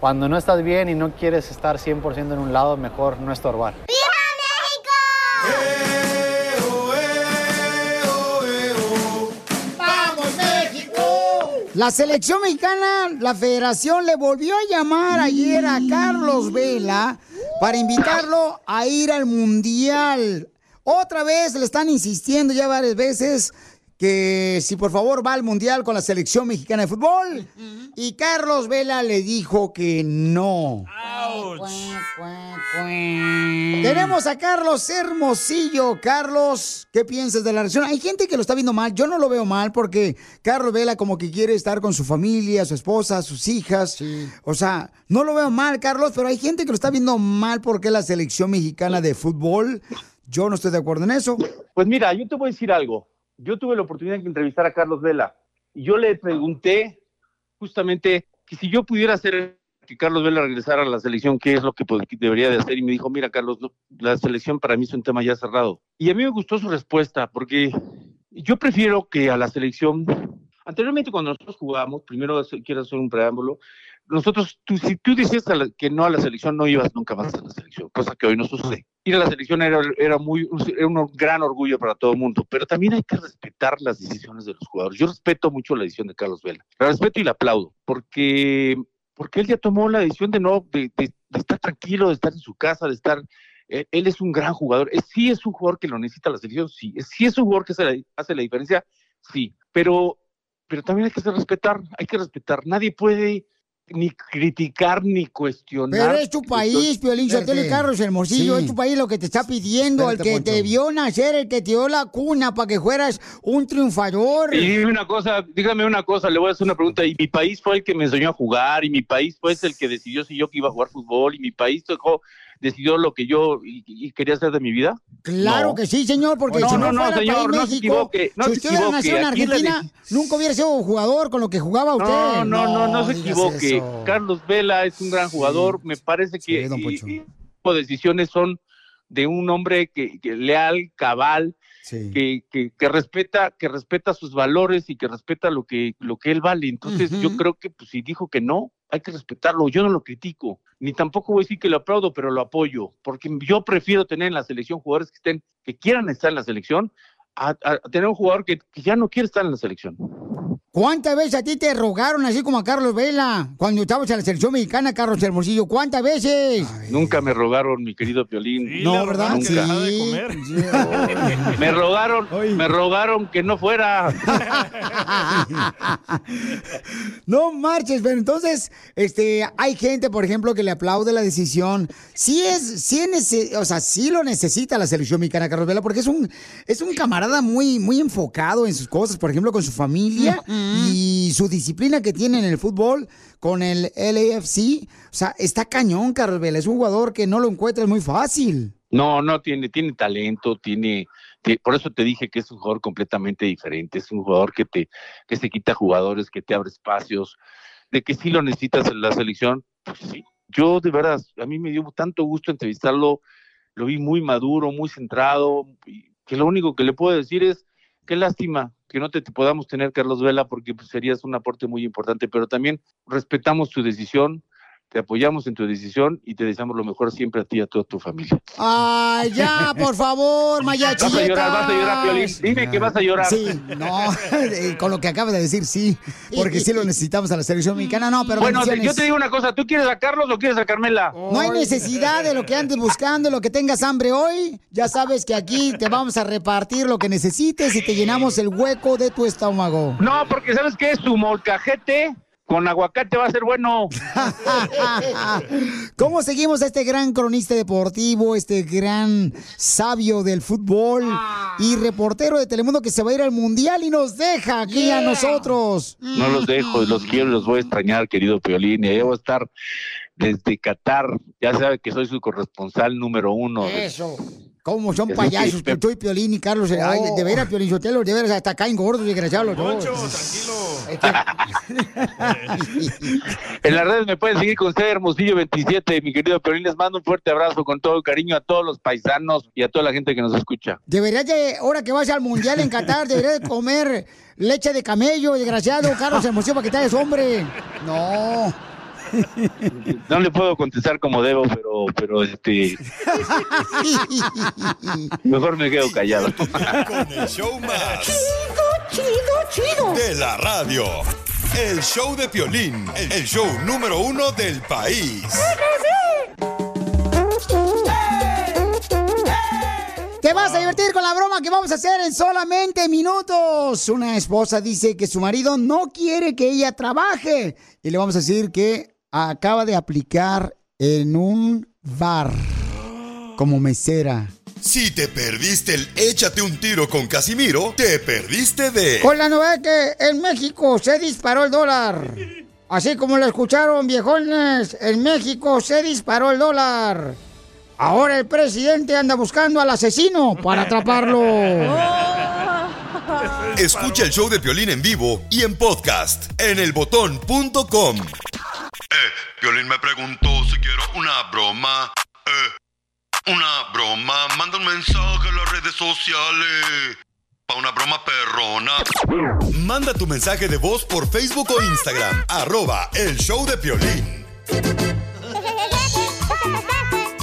Cuando no estás bien y no quieres estar 100% en un lado, mejor no estorbar. ¡Vamos, México! La selección mexicana, la federación le volvió a llamar ayer a Carlos Vela para invitarlo a ir al Mundial. Otra vez le están insistiendo ya varias veces que si por favor va al Mundial con la selección mexicana de fútbol. Y Carlos Vela le dijo que no. Tenemos a Carlos Hermosillo. Carlos, ¿qué piensas de la relación? Hay gente que lo está viendo mal. Yo no lo veo mal porque Carlos Vela como que quiere estar con su familia, su esposa, sus hijas. O sea, no lo veo mal, Carlos, pero hay gente que lo está viendo mal porque la selección mexicana de fútbol. Yo no estoy de acuerdo en eso. Pues mira, yo te voy a decir algo. Yo tuve la oportunidad de entrevistar a Carlos Vela y yo le pregunté justamente que si yo pudiera hacer que Carlos Vela regresara a la selección, ¿qué es lo que debería de hacer? Y me dijo, mira, Carlos, la selección para mí es un tema ya cerrado. Y a mí me gustó su respuesta, porque yo prefiero que a la selección, anteriormente cuando nosotros jugábamos, primero quiero hacer un preámbulo, nosotros, tú, si tú la- que no a la selección, no ibas nunca más a la selección, cosa que hoy no sucede. Ir a la selección era, era, muy, era un gran orgullo para todo el mundo, pero también hay que respetar las decisiones de los jugadores. Yo respeto mucho la decisión de Carlos Vela, la respeto y la aplaudo, porque, porque él ya tomó la decisión de no, de, de- de estar tranquilo, de estar en su casa, de estar... Él, él es un gran jugador, sí es un jugador que lo necesita la selección, sí, sí es un jugador que hace la, diferencia, sí, pero, pero también hay que respetar, hay que respetar, nadie puede ni criticar ni cuestionar. Pero es tu país, Piolín Sotelo. Carlos Hermosillo, Sí. es tu país lo que te está pidiendo, el que te vio nacer, el que te dio la cuna para que fueras un triunfador. Y dime una cosa, dígame una cosa, le voy a hacer una pregunta. Y mi país fue el que me enseñó a jugar, y mi país fue el que decidió si yo que iba a jugar fútbol, y mi país dejó, decidió lo que yo y, y quería hacer de mi vida. Claro No. que sí, señor, porque No, si no, no, no, fuera señor, país no se no si se usted hubiera nacido en Argentina, nunca hubiera sido jugador con lo que jugaba usted. No, no, no, no, se equivoque. eso. Carlos Vela es un gran jugador. Me parece que y- y tipo de decisiones son de un hombre que, que leal, cabal, que, que, que respeta, que respeta sus valores y que respeta lo que, lo que él vale. Entonces, yo creo que pues, si dijo que no, hay que respetarlo. Yo no lo critico, ni tampoco voy a decir que lo aplaudo, pero lo apoyo, porque yo prefiero tener en la selección jugadores que estén, que quieran estar en la selección, a, tener un jugador que ya no quiere estar en la selección. ¿Cuántas veces a ti te rogaron así como a Carlos Vela cuando estabas en la selección mexicana, Carlos Hermosillo? ¿Cuántas veces? Nunca me rogaron, mi querido Piolín. no, ¿verdad? Nunca. Me rogaron, me rogaron que no fuera. No marches, pero entonces, este, hay gente, por ejemplo, que le aplaude la decisión. Sí es, sí es, o sea, sí lo necesita la selección mexicana, Carlos Vela, porque es un, es un camarada muy, muy enfocado en sus cosas, por ejemplo, con su familia y su disciplina que tiene en el fútbol con el LAFC. O sea, está cañón, Carlos Vela. Es un jugador que no lo encuentras muy fácil. No, no, tiene, tiene talento, tiene, ti- por eso te dije que es un jugador completamente diferente, es un jugador que te, que se quita jugadores, que te abre espacios, de que sí lo necesitas en la selección, pues sí. Yo de verdad, a mí me dio tanto gusto entrevistarlo, lo vi muy maduro, muy centrado, y que lo único que le puedo decir es, qué lástima que no te, podamos tener, Carlos Vela, porque pues, serías un aporte muy importante, pero también respetamos tu decisión, te apoyamos en tu decisión y te deseamos lo mejor siempre a ti y a toda tu familia. Ay, ya, por favor, Mayachi. Vas a llorar, vas a llorar, Piolín. Dime que vas a llorar. Sí, no, eh, con lo que acabas de decir, sí, porque sí lo necesitamos a la selección mexicana, no, pero Bueno, yo te digo una cosa, ¿tú quieres a Carlos o quieres a Carmela? No hay necesidad de lo que andes buscando, lo que tengas hambre hoy. Ya sabes que aquí te vamos a repartir lo que necesites y te llenamos el hueco de tu estómago. No, porque ¿sabes qué? Su molcajete con aguacate va a ser bueno. ¿Cómo seguimos a este gran cronista deportivo, este gran sabio del fútbol y reportero de Telemundo que se va a ir al mundial y nos deja aquí a nosotros? No los dejo, los quiero y los voy a extrañar, querido Piolín. Y ahí voy a estar desde Qatar. Ya sabe que soy su corresponsal número uno. Eso. ¿Cómo son Eso payasos? Que tú y Piolín y Carlos. eh, ay, de veras, Piolín Sotelo, de veras, hasta caen gordos, desgraciados los dos. En las redes me pueden seguir con C Hermosillo 27, mi querido Piolín. Les mando un fuerte abrazo con todo el cariño a todos los paisanos y a toda la gente que nos escucha. Deberías de, ahora que vas al mundial en Qatar, deberías de comer leche de camello, desgraciado. Carlos se emociona para que te hagas hombre. No. No le puedo contestar como debo, pero, pero este, mejor me quedo callado. Con el show más. Chido, chido, chido. De la radio. El show de Piolín. El show número uno del país. Te vas a divertir con la broma que vamos a hacer en solamente minutos. Una esposa dice que su marido no quiere que ella trabaje. Y le vamos a decir que acaba de aplicar en un bar como mesera. Si te perdiste el échate un tiro con Casimiro, te perdiste de. Con la novedad que en México se disparó el dólar. Así como lo escucharon, viejones, en México se disparó el dólar. Ahora el presidente anda buscando al asesino para atraparlo. Escucha el show de Piolín en vivo y en podcast en elbotón.com. Eh, Piolín me preguntó si quiero una broma. Eh, una broma. Manda un mensaje a las redes sociales. Pa' una broma perrona. Manda tu mensaje de voz por Facebook o Instagram. Arroba el show de Piolín.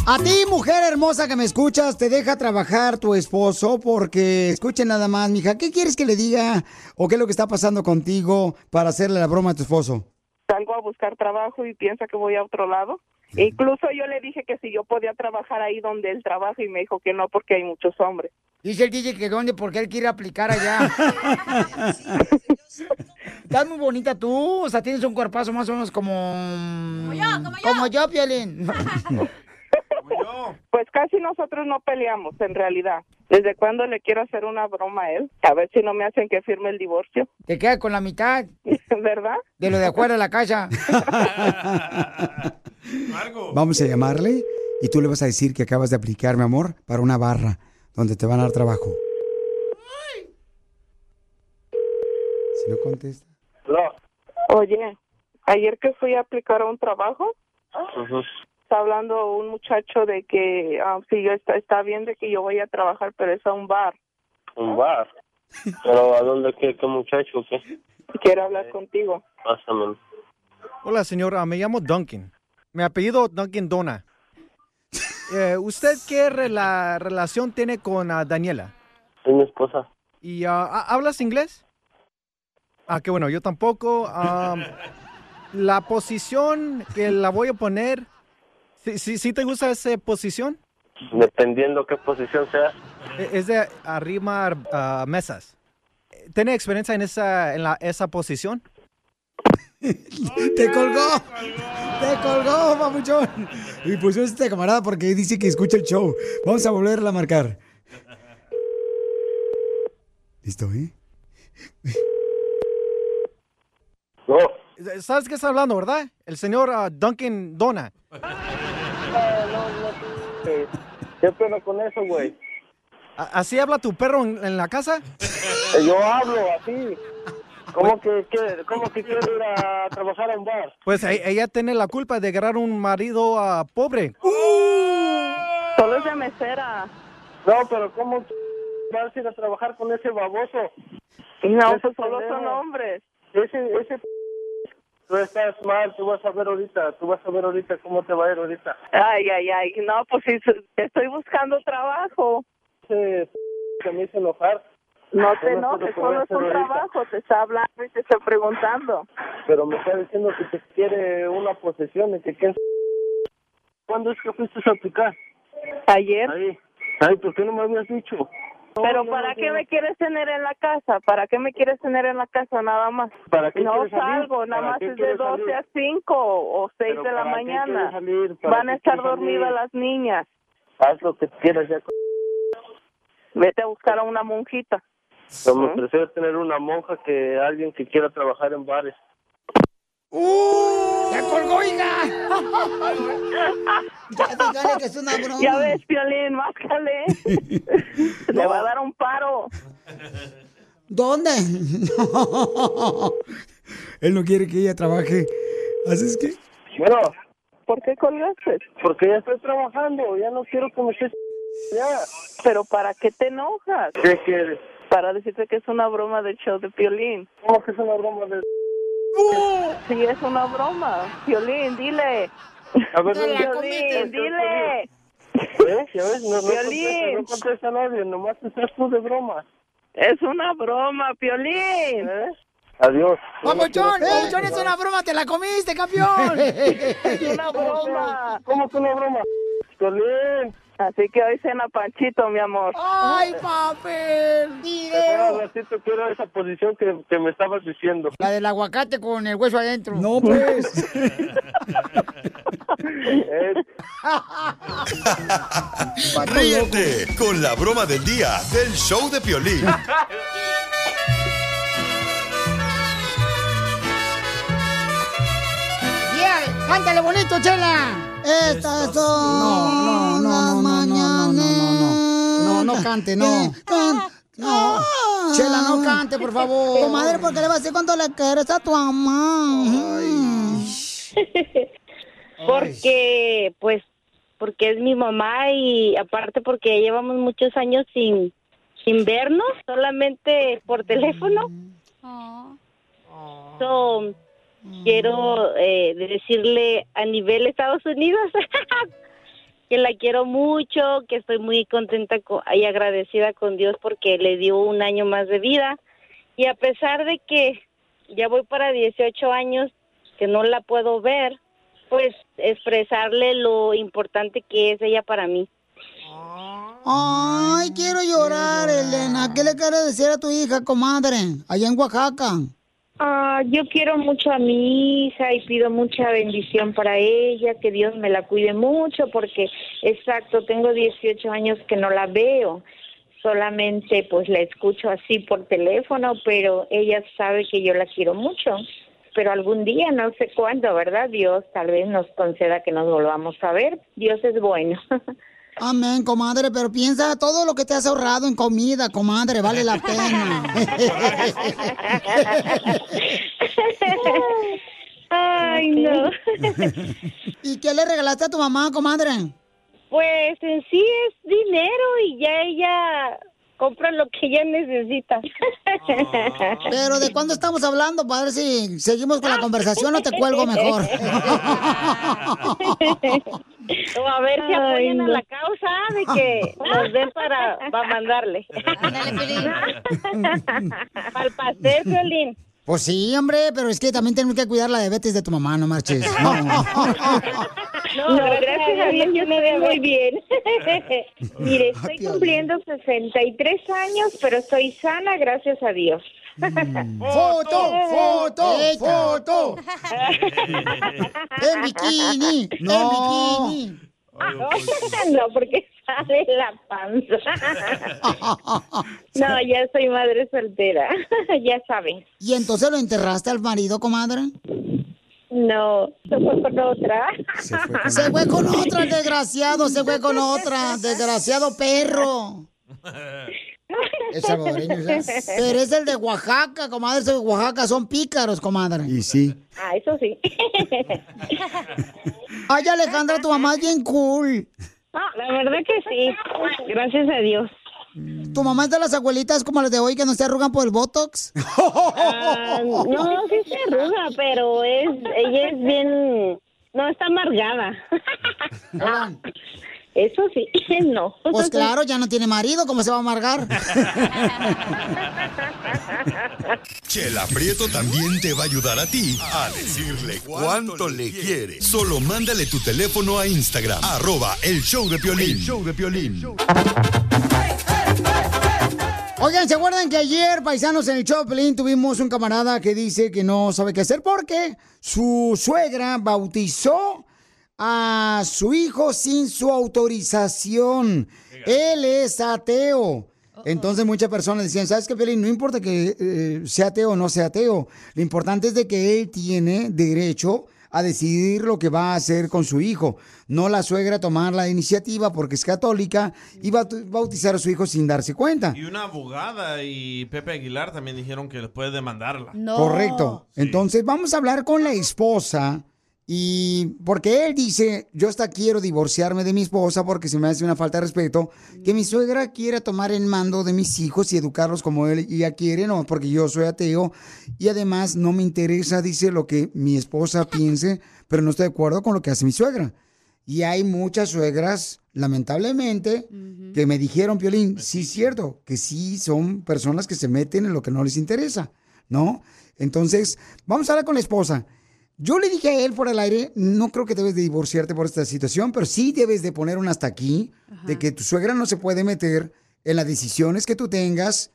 A ti, mujer hermosa que me escuchas, te deja trabajar tu esposo porque, escuchen nada más, mija, ¿qué quieres que le diga o qué es lo que está pasando contigo para hacerle la broma a tu esposo? Salgo a buscar trabajo y piensa que voy a otro lado. Incluso yo le dije que si yo podía trabajar ahí donde él trabaja y me dijo que no porque hay muchos hombres. Dice el DJ que dónde, porque él quiere aplicar allá. Estás muy bonita tú, o sea, tienes un cuerpazo más o menos como... Como yo, como yo. Como yo, Piolín. Pues casi nosotros no peleamos en realidad. ¿Desde cuándo le quiero hacer una broma a él? A ver si no me hacen que firme el divorcio. Te quedas con la mitad ¿Verdad? de lo de afuera de la casa. Vamos a llamarle y tú le vas a decir que acabas de aplicar, mi amor, para una barra donde te van a dar trabajo. Si no contesta. Oye, ayer que fui a aplicar a un trabajo, está hablando un muchacho de que ah, si yo está, está bien de que yo voy a trabajar, pero es a un bar. Un bar. ¿Pero a dónde? ¿Qué, qué muchacho? ¿Qué? Quiero hablar contigo. Pásame. Hola, señora. Me llamo Duncan. Mi apellido Duncan Dona. Eh, ¿Usted qué rela- relación tiene con ah, Daniela? Es mi esposa. ¿Y ah, ha- hablas inglés? Ah, qué bueno, yo tampoco. Am, la posición que la voy a poner, ¿sí, sí, sí te gusta esa posición? Dependiendo qué posición sea. E- Es de arrimar ah, mesas. ¿Tiene experiencia en esa, en la, esa posición? ¡Te colgó! ¡Te colgó, papuchón! Y puso este camarada porque dice que escucha el show. Vamos a volverla a marcar. ¿Listo, eh? No. ¿Sabes qué está hablando, verdad? El señor ah, Duncan Dona. Eh, ¿Qué pena con eso, güey? ¿A- ¿Así habla tu perro en, en la casa? Eh, Yo hablo así. ¿Cómo que, que, cómo que quiero ir a trabajar en bar? Pues ella tiene la culpa de agarrar un marido ah, pobre. Solo es de mesera. No, pero ¿cómo vas a ir a trabajar con ese baboso? No, pues solo son hombres. Ese, ese Tú estás mal, tú vas a ver ahorita, tú vas a ver ahorita cómo te va a ir ahorita. Ay, ay, ay. No, pues sí, estoy buscando trabajo. Se, se me hizo enojar. No te enojes, que solo es un trabajo. Te está hablando y te está preguntando. Pero me está diciendo que te quiere una posesión y que quién... ¿Cuándo es que fuiste a aplicar? Ayer. Ahí. Ay, ¿por qué no me habías dicho? Pero No, ¿para no, qué no. me quieres tener en la casa? ¿Para qué me quieres tener en la casa nada más? ¿Para qué No salgo, nada ¿Para más es de quieres 12 salir? a 5 o 6 Pero de la ¿para qué mañana. Van a estar dormidas las niñas. Haz lo que quieras ya. Vete a buscar a una monjita. Pero me prefiero tener una monja que alguien que quiera trabajar en bares. ¡Ya colgó, hija! ya dígale que es una broma. Ya ves, Piolín, máscale. Le va a dar un paro. ¿Dónde? Él no quiere que ella trabaje. Así es que. Bueno, ¿Por qué colgaste? porque ya estoy trabajando, ya no quiero que me estés... Ya. ¿Pero para qué te enojas? ¿Qué quieres? Para decirte que es una broma del show de Piolín. ¿Cómo que es una broma de...? Sí, es una broma. Piolín, dile. A ver, ¿dónde- dónde- dile. ¿Eh? ¿Ya ves? No, no Piolín. contesta, no contesta nadie, nomás estás tú de broma. Es una broma, Piolín. ¿Eh? Adiós. ¡Papuchón! ¡Eh, John, es una broma! ¡Te la comiste, campeón! Es una broma. ¿Cómo que una broma? Piolín. Así que hoy cena Panchito, mi amor. ¡Ay, papel! Un ratito, quiero esa posición que, que me estabas diciendo. La del aguacate con el hueso adentro. No, pues. Ríete con la broma del día del show de Piolín. Yeah, cántale bonito, Chela. Estas son no, no, no, las mañaneras. No, no, no, cante, no. No. Chela, no cante, por favor. Comadre, porque le vas a decir cuando le quieres a tu mamá. Porque, pues, porque es mi mamá y aparte porque llevamos muchos años sin, sin vernos, solamente por teléfono. Oh. So, quiero eh, decirle a nivel Estados Unidos que la quiero mucho que estoy muy contenta co- y agradecida con Dios porque le dio un año más de vida y a pesar de que ya voy para 18 años que no la puedo ver pues expresarle lo importante que es ella para mí. Ay, quiero llorar, Elena. ¿Qué le quieres decir a tu hija, comadre? Allá en Oaxaca. Ah, yo quiero mucho a mi hija y pido mucha bendición para ella, que Dios me la cuide mucho porque, exacto, tengo 18 años que no la veo. Solamente pues la escucho así por teléfono, pero ella sabe que yo la quiero mucho. Pero algún día, no sé cuándo, ¿verdad? Dios tal vez nos conceda que nos volvamos a ver. Dios es bueno. Amén, comadre, pero piensa todo lo que te has ahorrado en comida, comadre, vale la pena. Ay, no. ¿Y qué le regalaste a tu mamá, comadre? Pues en sí es dinero y ya ella compra lo que ella necesita. Pero ¿de cuándo estamos hablando? Para ver si seguimos con la conversación o te cuelgo mejor. o a ver si Ay, apoyan a la causa de que nos den para, para mandarle. Al pastel, Violín. Pues sí, hombre, pero es que también tenemos que cuidar la diabetes de tu mamá, no marches. No. No, gracias a Dios yo me veo muy bien. Mire, estoy cumpliendo 63 años, pero estoy sana, gracias a Dios. ¡Foto! ¡Foto! ¡Foto! ¡En bikini! No. ¡En bikini! no, porque sale la panza. no, ya soy madre soltera, ya saben. ¿Y entonces lo enterraste al marido, comadre? No, se fue con otra. Se fue con otra, el desgraciado, se fue con otra, desgraciado perro. Es salvadoreño, ¿sabes? Pero es el de Oaxaca, comadre, de Oaxaca son pícaros, comadre. Y sí. Ah, eso sí. Ay, Alejandra, tu mamá es bien cool. Ah, la verdad que sí, gracias a Dios. ¿Tu mamá es de las abuelitas como las de hoy que no se arrugan por el Botox? Ah, no, sí se arruga, pero es, ella es bien, no, está amargada. Eso sí, no. Pues claro, ya no tiene marido, ¿cómo se va a amargar? Chela Prieto también te va a ayudar a ti a decirle cuánto le quiere. Solo mándale tu teléfono a Instagram, arroba el show de Piolín. show de Piolín. Oigan, ¿se acuerdan que ayer, paisanos, en el Choplin tuvimos un camarada que dice que no sabe qué hacer porque su suegra bautizó a su hijo sin su autorización? Él es ateo. Entonces muchas personas decían, ¿sabes qué, Pelín? No importa que eh, sea ateo o no sea ateo. Lo importante es de que él tiene derecho a decidir lo que va a hacer con su hijo. No la suegra tomar la iniciativa porque es católica y va a bautizar a su hijo sin darse cuenta. Y una abogada y Pepe Aguilar también dijeron que puede demandarla. Correcto. Entonces vamos a hablar con la esposa y porque él dice, yo hasta quiero divorciarme de mi esposa porque se me hace una falta de respeto, que mi suegra quiera tomar el mando de mis hijos y educarlos como él ella quiere, no, porque yo soy ateo y además no me interesa, dice, lo que mi esposa piense, pero no estoy de acuerdo con lo que hace mi suegra. Y hay muchas suegras, lamentablemente, que me dijeron, Piolín, sí es cierto, que sí son personas que se meten en lo que no les interesa, ¿no? Entonces, vamos a hablar con la esposa. Yo le dije a él por el aire, no creo que debes de divorciarte por esta situación, pero sí debes de poner un hasta aquí, de que tu suegra no se puede meter en las decisiones que tú tengas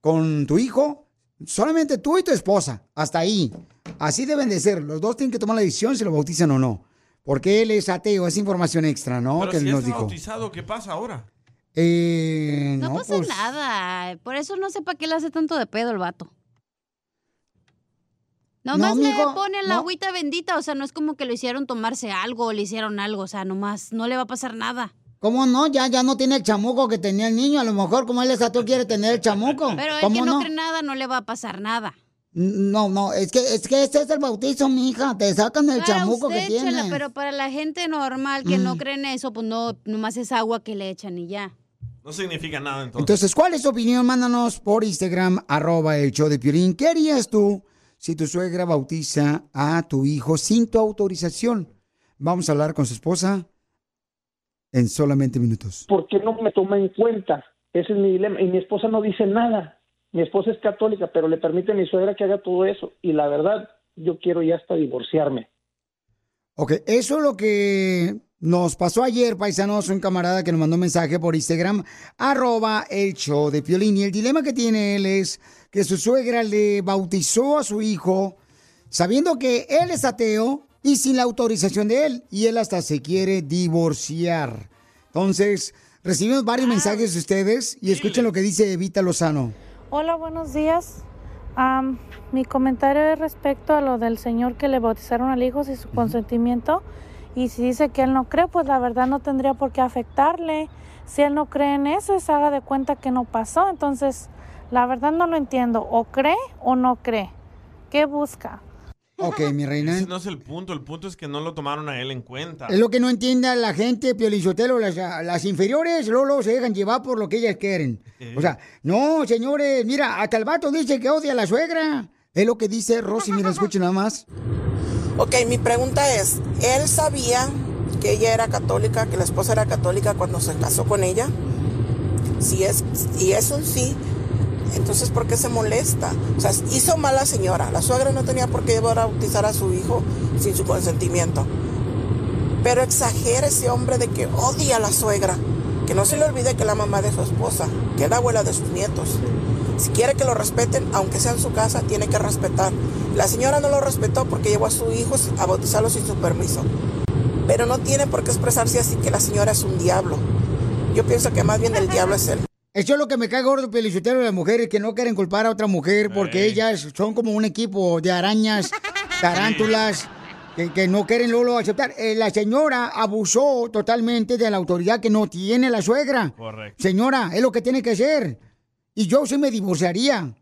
con tu hijo, solamente tú y tu esposa, hasta ahí. Así deben de ser, los dos tienen que tomar la decisión si lo bautizan o no, porque él es ateo, es información extra, ¿no? Pero que si él nos está dijo. bautizado, ¿qué pasa ahora? Eh, No, no, pasa pues, nada. Por eso no sé para qué le hace tanto de pedo el vato. No, Nomás le mijo, ponen la no. agüita bendita, o sea, no es como que lo hicieron tomarse algo o le hicieron algo, o sea, nomás no le va a pasar nada. ¿Cómo no? Ya, ya no tiene el chamuco que tenía el niño. A lo mejor, como él es ateo, quiere tener el chamuco. Pero el ¿Cómo que no, no? cree nada no le va a pasar nada. No, no, es que, es que este es el bautizo, mija. Te sacan el Para chamuco usted, que tiene. Chela, pero para la gente normal que no Mm. cree en eso, pues no, nomás es agua que le echan y ya. No significa nada entonces. Entonces, ¿cuál es tu opinión? Mándanos por Instagram, arroba el show de Piolín. ¿Qué harías tú si tu suegra bautiza a tu hijo sin tu autorización? Vamos a hablar con su esposa en solamente minutos. ¿por qué no me toma en cuenta? Ese es mi dilema. Y mi esposa no dice nada. Mi esposa es católica, pero le permite a mi suegra que haga todo eso. Y la verdad, yo quiero ya hasta divorciarme. Ok, eso es lo que nos pasó ayer, paisanos, un camarada que nos mandó un mensaje por Instagram, arroba el show de Piolín. Y el dilema que tiene él es que su suegra le bautizó a su hijo sabiendo que él es ateo y sin la autorización de él. Y él hasta se quiere divorciar. Entonces, recibimos varios mensajes de ustedes y escuchen lo que dice Evita Lozano. Hola, buenos días. Am, mi comentario es respecto a lo del señor que le bautizaron al hijo sin su consentimiento. Y si dice que él no cree, pues la verdad no tendría por qué afectarle. Si él no cree en eso, se haga de cuenta que no pasó. Entonces, la verdad no lo entiendo. O cree o no cree. ¿Qué busca? Ok, mi reina. Ese no es el punto. El punto es que no lo tomaron a él en cuenta. Es lo que no entiende la gente, Piolichotelo, las, las inferiores, Lolo, se dejan llevar por lo que ellas quieren. O sea, no, señores, mira, hasta el vato dice que odia a la suegra. Es lo que dice Rosy, mira, escuchen nada más. Ok, mi pregunta es, ¿él sabía que ella era católica, que la esposa era católica cuando se casó con ella? Si es, y es un sí, entonces ¿por qué se molesta? O sea, hizo mal la señora. La suegra no tenía por qué llevar a bautizar a su hijo sin su consentimiento. Pero exagera ese hombre de que odia a la suegra. Que no se le olvide que es la mamá de su esposa, que es la abuela de sus nietos. Si quiere que lo respeten, aunque sea en su casa, tiene que respetar. La señora no lo respetó porque llevó a su hijo a bautizarlo sin su permiso. Pero no tiene por qué expresarse así que la señora es un diablo. Yo pienso que más bien el diablo es él. Eso es lo que me cae gordo, Piolichotelo, de las mujeres que no quieren culpar a otra mujer porque ellas son como un equipo de arañas, tarántulas, que, que no quieren Lolo aceptar. Eh, la señora abusó totalmente de la autoridad que no tiene la suegra. Correcto. Señora, es lo que tiene que hacer. Y yo sí me divorciaría.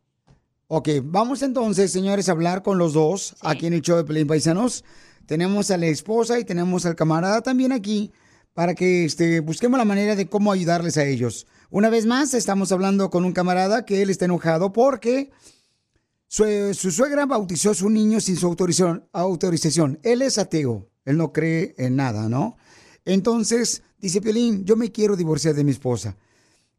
Ok, vamos entonces, señores, a hablar con los dos aquí en el show de Pelín Paisanos. Tenemos a la esposa y tenemos al camarada también aquí para que este, busquemos la manera de cómo ayudarles a ellos. Una vez más, estamos hablando con un camarada que él está enojado porque su, su suegra bautizó a su niño sin su autorización, autorización. Él es ateo, él no cree en nada, ¿no? Entonces, dice Piolín, yo me quiero divorciar de mi esposa.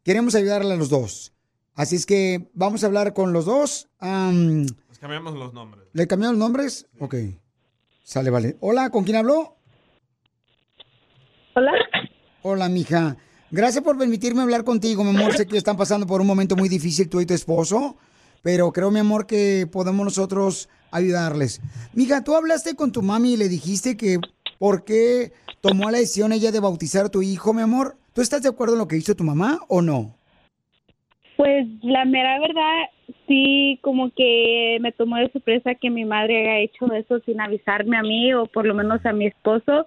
Queremos ayudarle a los dos. Así es que vamos a hablar con los dos. Am, Les cambiamos los nombres. ¿Le cambiaron los nombres? Ok. Sale, vale. Hola, ¿con quién habló? Hola. Hola, mija. Gracias por permitirme hablar contigo, mi amor. Sé que están pasando por un momento muy difícil tú y tu esposo, pero creo, mi amor, que podemos nosotros ayudarles. Mija, tú hablaste con tu mami y le dijiste que por qué tomó la decisión ella de bautizar a tu hijo, mi amor. ¿Tú estás de acuerdo en lo que hizo tu mamá o no? Pues la mera verdad, sí, como que me tomó de sorpresa que mi madre haya hecho eso sin avisarme a mí o por lo menos a mi esposo.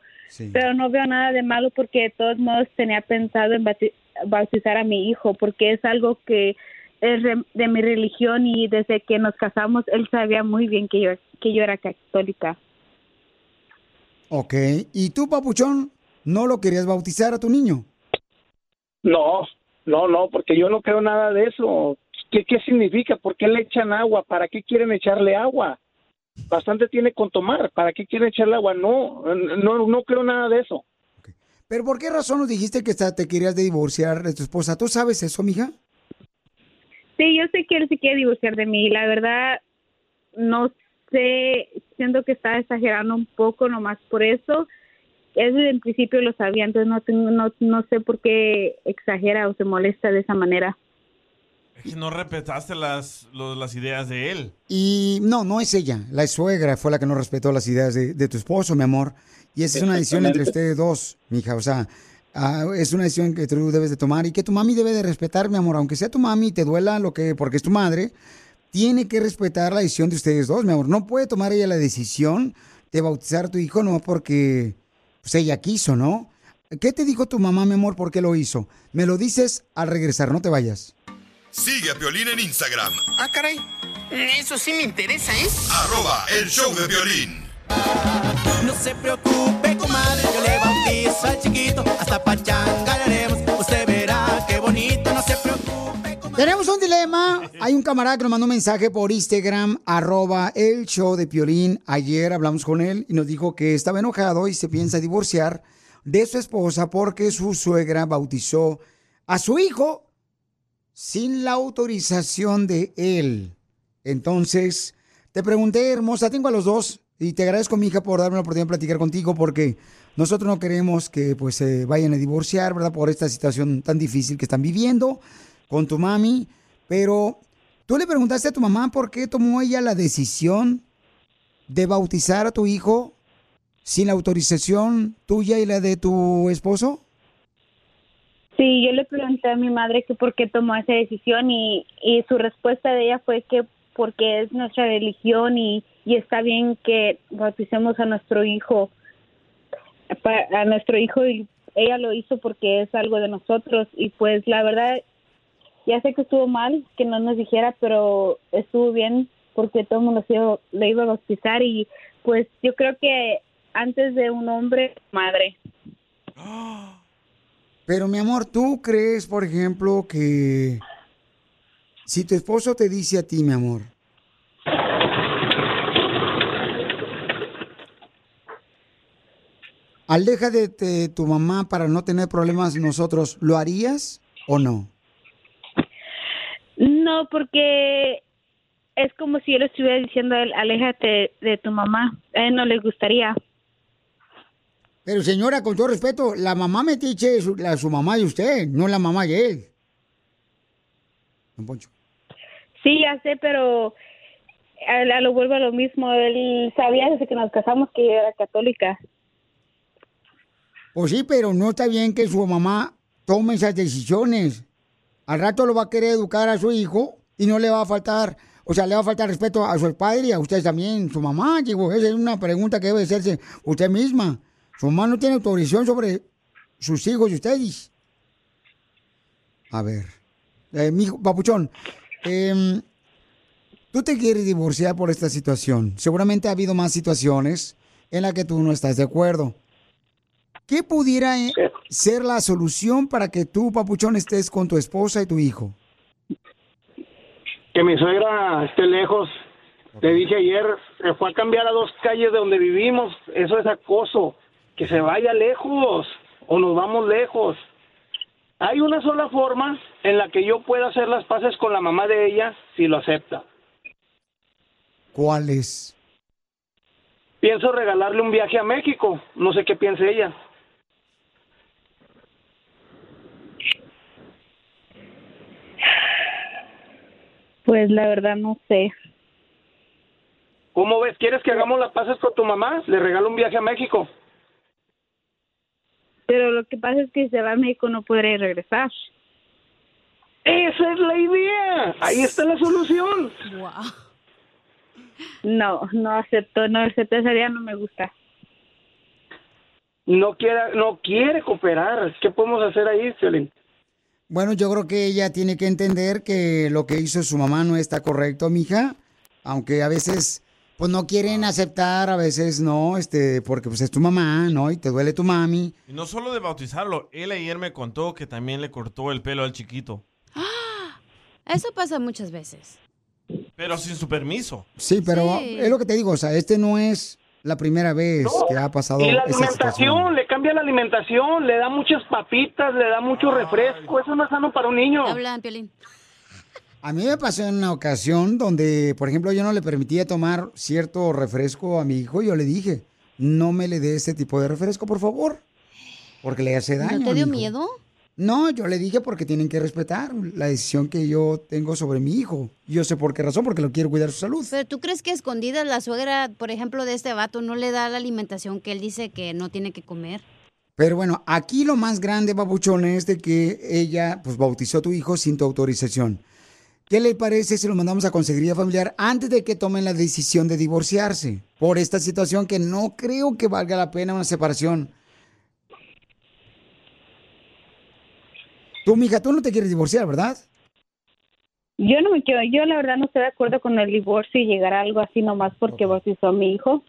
Pero no veo nada de malo porque de todos modos tenía pensado en bati- bautizar a mi hijo porque es algo que es re- de mi religión y desde que nos casamos él sabía muy bien que yo que yo era católica. Ok. ¿Y tú, papuchón, no lo querías bautizar a tu niño? No, no, no, porque yo no creo nada de eso. ¿Qué, qué significa? ¿Por qué le echan agua? ¿Para qué quieren echarle agua? Bastante tiene con tomar. ¿Para qué quieren echarle agua? No, no, no creo nada de eso. ¿Pero por qué razón nos dijiste que hasta te querías de divorciar de tu esposa? ¿Tú sabes eso, mija? Sí, yo sé que él se quiere divorciar de mí. La verdad, no sé, siento que está exagerando un poco nomás por eso. Él desde el principio lo sabía, entonces no, tengo- no, no sé por qué exagera o se molesta de esa manera. Es que no respetaste las, lo- las ideas de él. Y no, no es ella. La suegra fue la que no respetó las ideas de, de tu esposo, mi amor. Y esa es una decisión entre ustedes dos, mija. O sea, ah, es una decisión que tú debes de tomar y que tu mami debe de respetar, mi amor. Aunque sea tu mami y te duela lo que, porque es tu madre, tiene que respetar la decisión de ustedes dos, mi amor. No puede tomar ella la decisión de bautizar a tu hijo no porque pues, ella quiso, ¿no? ¿Qué te dijo tu mamá, mi amor? ¿Por qué lo hizo? Me lo dices al regresar, no te vayas. Sigue a Piolín en Instagram, Ah, caray. Eso sí me interesa, ¿eh? arroba el show de violín. No se preocupe, comadre, yo le bautizo al chiquito, hasta pachanga le haremos, usted verá qué bonito, no se preocupe. Tenemos un dilema. Hay un camarada que nos mandó un mensaje por Instagram, arroba el show de Piolín. Ayer hablamos con él y nos dijo que estaba enojado y se piensa divorciar de su esposa porque su suegra bautizó a su hijo sin la autorización de él. Entonces, te pregunté, hermosa, tengo a los dos y te agradezco, mi hija, por darme la oportunidad de platicar contigo porque nosotros no queremos que pues se vayan a divorciar, ¿verdad? Por esta situación tan difícil que están viviendo con tu mami, pero tú le preguntaste a tu mamá por qué tomó ella la decisión de bautizar a tu hijo sin la autorización tuya y la de tu esposo. Sí, yo le pregunté a mi madre que por qué tomó esa decisión y, y su respuesta de ella fue que porque es nuestra religión y, y está bien que bauticemos a nuestro hijo, a nuestro hijo y ella lo hizo porque es algo de nosotros y pues la verdad ya sé que estuvo mal que no nos dijera, pero estuvo bien porque todo el mundo se iba- le iba a bautizar y pues yo creo que antes de un hombre, madre. Pero mi amor, ¿tú crees, por ejemplo, que si tu esposo te dice a ti, mi amor, aleja de, de tu mamá para no tener problemas nosotros, ¿lo harías o no? No, porque es como si yo le estuviera diciendo a él, aléjate de tu mamá. A él no le gustaría. Pero señora, con todo respeto, la mamá metiche es su, la, su mamá de usted, no la mamá de él. Don Poncho. Sí, ya sé, pero a, a lo vuelvo a lo mismo. Él sabía desde que nos casamos que yo era católica. Pues sí, pero no está bien que su mamá tome esas decisiones. Al rato lo va a querer educar a su hijo y no le va a faltar, o sea, le va a faltar respeto a su padre y a usted también, su mamá. Digo, esa es una pregunta que debe hacerse usted misma. Su mamá no tiene autorización sobre sus hijos y ustedes. A ver, eh, mijo, papuchón, em, tú te quieres divorciar por esta situación. Seguramente ha habido más situaciones en las que tú no estás de acuerdo. ¿qué pudiera eh, ser la solución para que tú, papuchón, estés con tu esposa y tu hijo? Que mi suegra esté lejos. Te dije ayer, se fue a cambiar a dos calles de donde vivimos. Eso es acoso. Que se vaya lejos o nos vamos lejos. Hay una sola forma en la que yo pueda hacer las paces con la mamá de ella si lo acepta. ¿Cuál es? Pienso regalarle un viaje a México. No sé qué piense ella. Pues la verdad no sé. ¿Cómo ves? ¿Quieres que hagamos las paces con tu mamá? Le regalo un viaje a México. Pero lo que pasa es que si se va a México no podré regresar. Esa es la idea. Ahí está la solución. No, no acepto, no acepto esa idea, no me gusta. No quiere, no quiere cooperar. ¿Qué podemos hacer ahí, Violín? Bueno, yo creo que ella tiene que entender que lo que hizo su mamá no está correcto, mija. Aunque a veces, pues no quieren aceptar, a veces no, este, porque pues es tu mamá, ¿no? Y te duele tu mami. Y no solo de bautizarlo, él ayer me contó que también le cortó el pelo al chiquito, Eso pasa muchas veces. pero sin su permiso. Sí, pero Sí. es lo que te digo, o sea, este no es la primera vez que ha pasado Y la esa situación. alimentación, le cambia la alimentación, le da muchas papitas, le da mucho refresco. Eso no es sano para un niño. Hablan, Piolín. A mí me pasó en una ocasión donde, por ejemplo, yo no le permitía tomar cierto refresco a mi hijo. Yo le dije, no me le dé ese tipo de refresco, por favor. Porque le hace daño. ¿No te dio mi hijo". miedo? No, yo le dije porque tienen que respetar la decisión que yo tengo sobre mi hijo. Yo sé por qué razón, porque lo quiero cuidar su salud. Pero tú crees que a escondidas la suegra, por ejemplo, de este vato no le da la alimentación que él dice que no tiene que comer. Pero bueno, aquí lo más grande, babuchón, es de que ella pues bautizó a tu hijo sin tu autorización. ¿Qué le parece si lo mandamos a consejería familiar antes de que tomen la decisión de divorciarse? Por esta situación que no creo que valga la pena una separación. Tú, mija, tú no te quieres divorciar, ¿verdad? Yo no me quiero, yo la verdad no estoy de acuerdo con el divorcio y llegar a algo así nomás porque bautizó a mi hijo.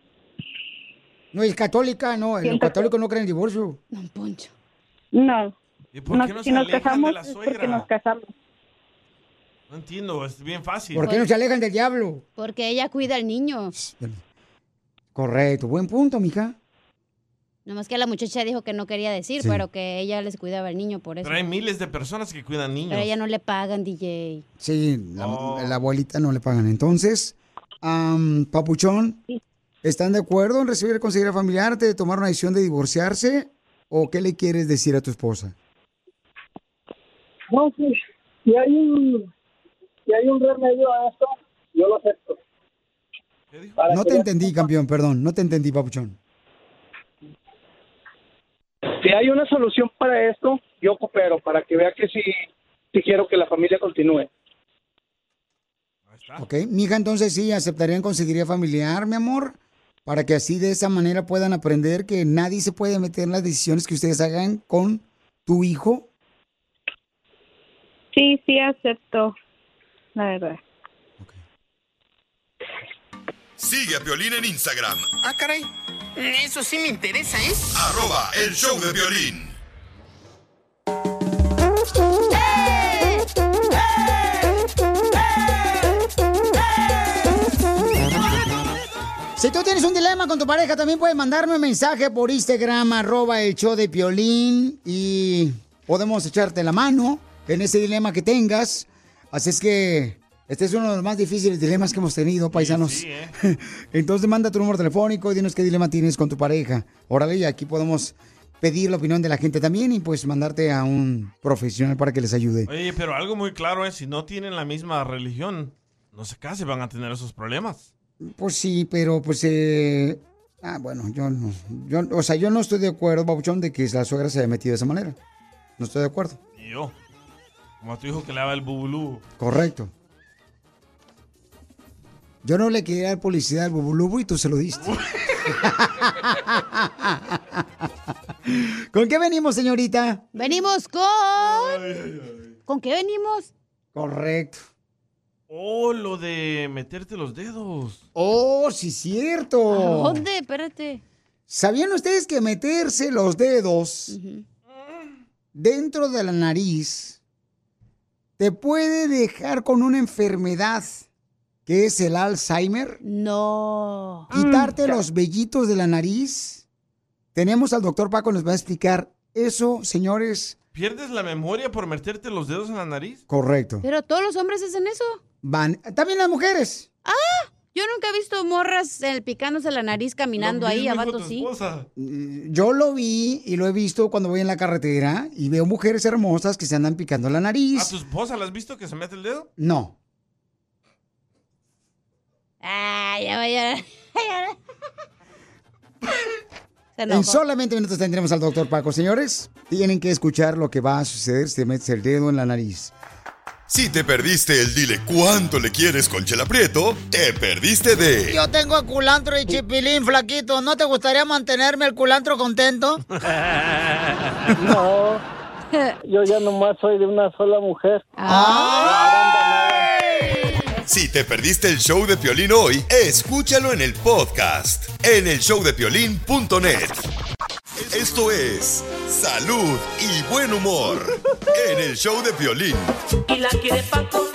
No, es católica, no, los católicos no creen en divorcio. Don Poncho. No. ¿Y por No, qué no si se nos casamos de la es porque suegra? nos casamos. No entiendo, es bien fácil. ¿Por qué no se alejan del diablo? Porque ella cuida al niño. Correcto, buen punto, mija. Nomás que la muchacha dijo que no quería decir, Sí. pero que ella les cuidaba al niño por eso. Pero hay miles de personas que cuidan niños. Pero a ella no le pagan, DJ. Sí, la, Oh. la abuelita no le pagan. Entonces, am, Papuchón, ¿están de acuerdo en recibir el consejero familiar de tomar una decisión de divorciarse? ¿O qué le quieres decir a tu esposa? No, sí. Si hay un, si hay un remedio a esto, yo lo acepto. Para No te entendí, campeón, perdón. No te entendí, Papuchón. Si hay una solución para esto, yo coopero para que vea que sí, sí quiero que la familia continúe. ¿Ok? Mija, entonces sí, aceptarían conseguiría familiar, mi amor, para que así de esa manera puedan aprender que nadie se puede meter en las decisiones que ustedes hagan con tu hijo. Sí, sí acepto. La verdad. Sigue a Piolín en Instagram, Ah, caray. Eso sí me interesa, ¿eh? arroba el show de violín. Si tú tienes un dilema con tu pareja, también puedes mandarme un mensaje por Instagram, arroba el show de Piolín, y podemos echarte la mano en ese dilema que tengas. Así es que este es uno de los más difíciles dilemas que hemos tenido, paisanos. Entonces manda tu número telefónico y dinos qué dilema tienes con tu pareja. Órale, y aquí podemos pedir la opinión de la gente también y pues mandarte a un profesional para que les ayude. Oye, pero algo muy claro es, si no tienen la misma religión, no se casen, van a tener esos problemas. Pues sí, pero pues eh, ah, bueno, yo no, yo, o sea, yo no estoy de acuerdo, Babuchón, de que la suegra se haya metido de esa manera. No estoy de acuerdo. Y yo, como a tu hijo que le daba el bubulú. Correcto. Yo no le quería dar publicidad al bubulubu y tú se lo diste. ¿Con qué venimos, señorita? Venimos con... ¿Con qué venimos? Correcto. Oh, lo de meterte los dedos. Oh, sí, cierto. ¿A dónde? Espérate. ¿Sabían ustedes que meterse los dedos dentro de la nariz te puede dejar con una enfermedad que es el Alzheimer? No. Quitarte los vellitos de la nariz. Tenemos al doctor Paco, nos va a explicar eso, señores. ¿Pierdes la memoria por meterte los dedos en la nariz? Correcto. Pero todos los hombres hacen eso. Van, también las mujeres. Ah, yo nunca he visto morras eh, picándose la nariz caminando ahí, a vatos sí. Yo lo vi y lo he visto cuando voy en la carretera y veo mujeres hermosas que se andan picando la ¿A nariz. tu esposa la has visto que se mete el dedo? No. Ah, ya vaya. Se En solamente minutos tendremos al doctor Paco. Señores, tienen que escuchar lo que va a suceder si te metes el dedo en la nariz. Si te perdiste el dile cuánto le quieres con Chela Prieto, te perdiste de Yo tengo a culantro y chipilín flaquito. ¿No te gustaría mantenerme el culantro contento? No, yo ya nomás soy de una sola mujer. Si te perdiste el show de Piolín hoy, escúchalo en el podcast, en el showdepiolín.net. Esto es salud y buen humor en el show de Piolín. Y la quiere Paco.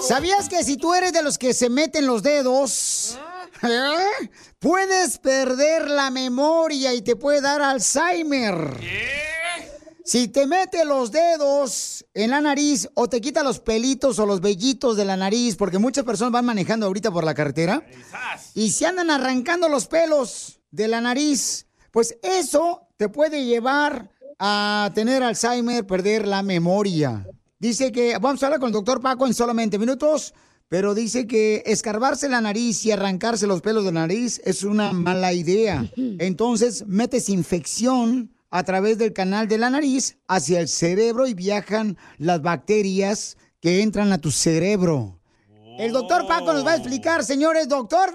¿Sabías que si tú eres de los que se meten los dedos, ¿eh? puedes perder la memoria y te puede dar Alzheimer? Si te mete los dedos en la nariz o te quita los pelitos o los vellitos de la nariz, porque muchas personas van manejando ahorita por la carretera y se andan arrancando los pelos de la nariz, pues eso te puede llevar a tener Alzheimer, perder la memoria. Dice que vamos a hablar con el doctor Paco en solamente minutos, pero dice que escarbarse la nariz y arrancarse los pelos de la nariz es una mala idea. Entonces metes infección a través del canal de la nariz hacia el cerebro y viajan las bacterias que entran a tu cerebro. El doctor Paco nos va a explicar, señores, doctor.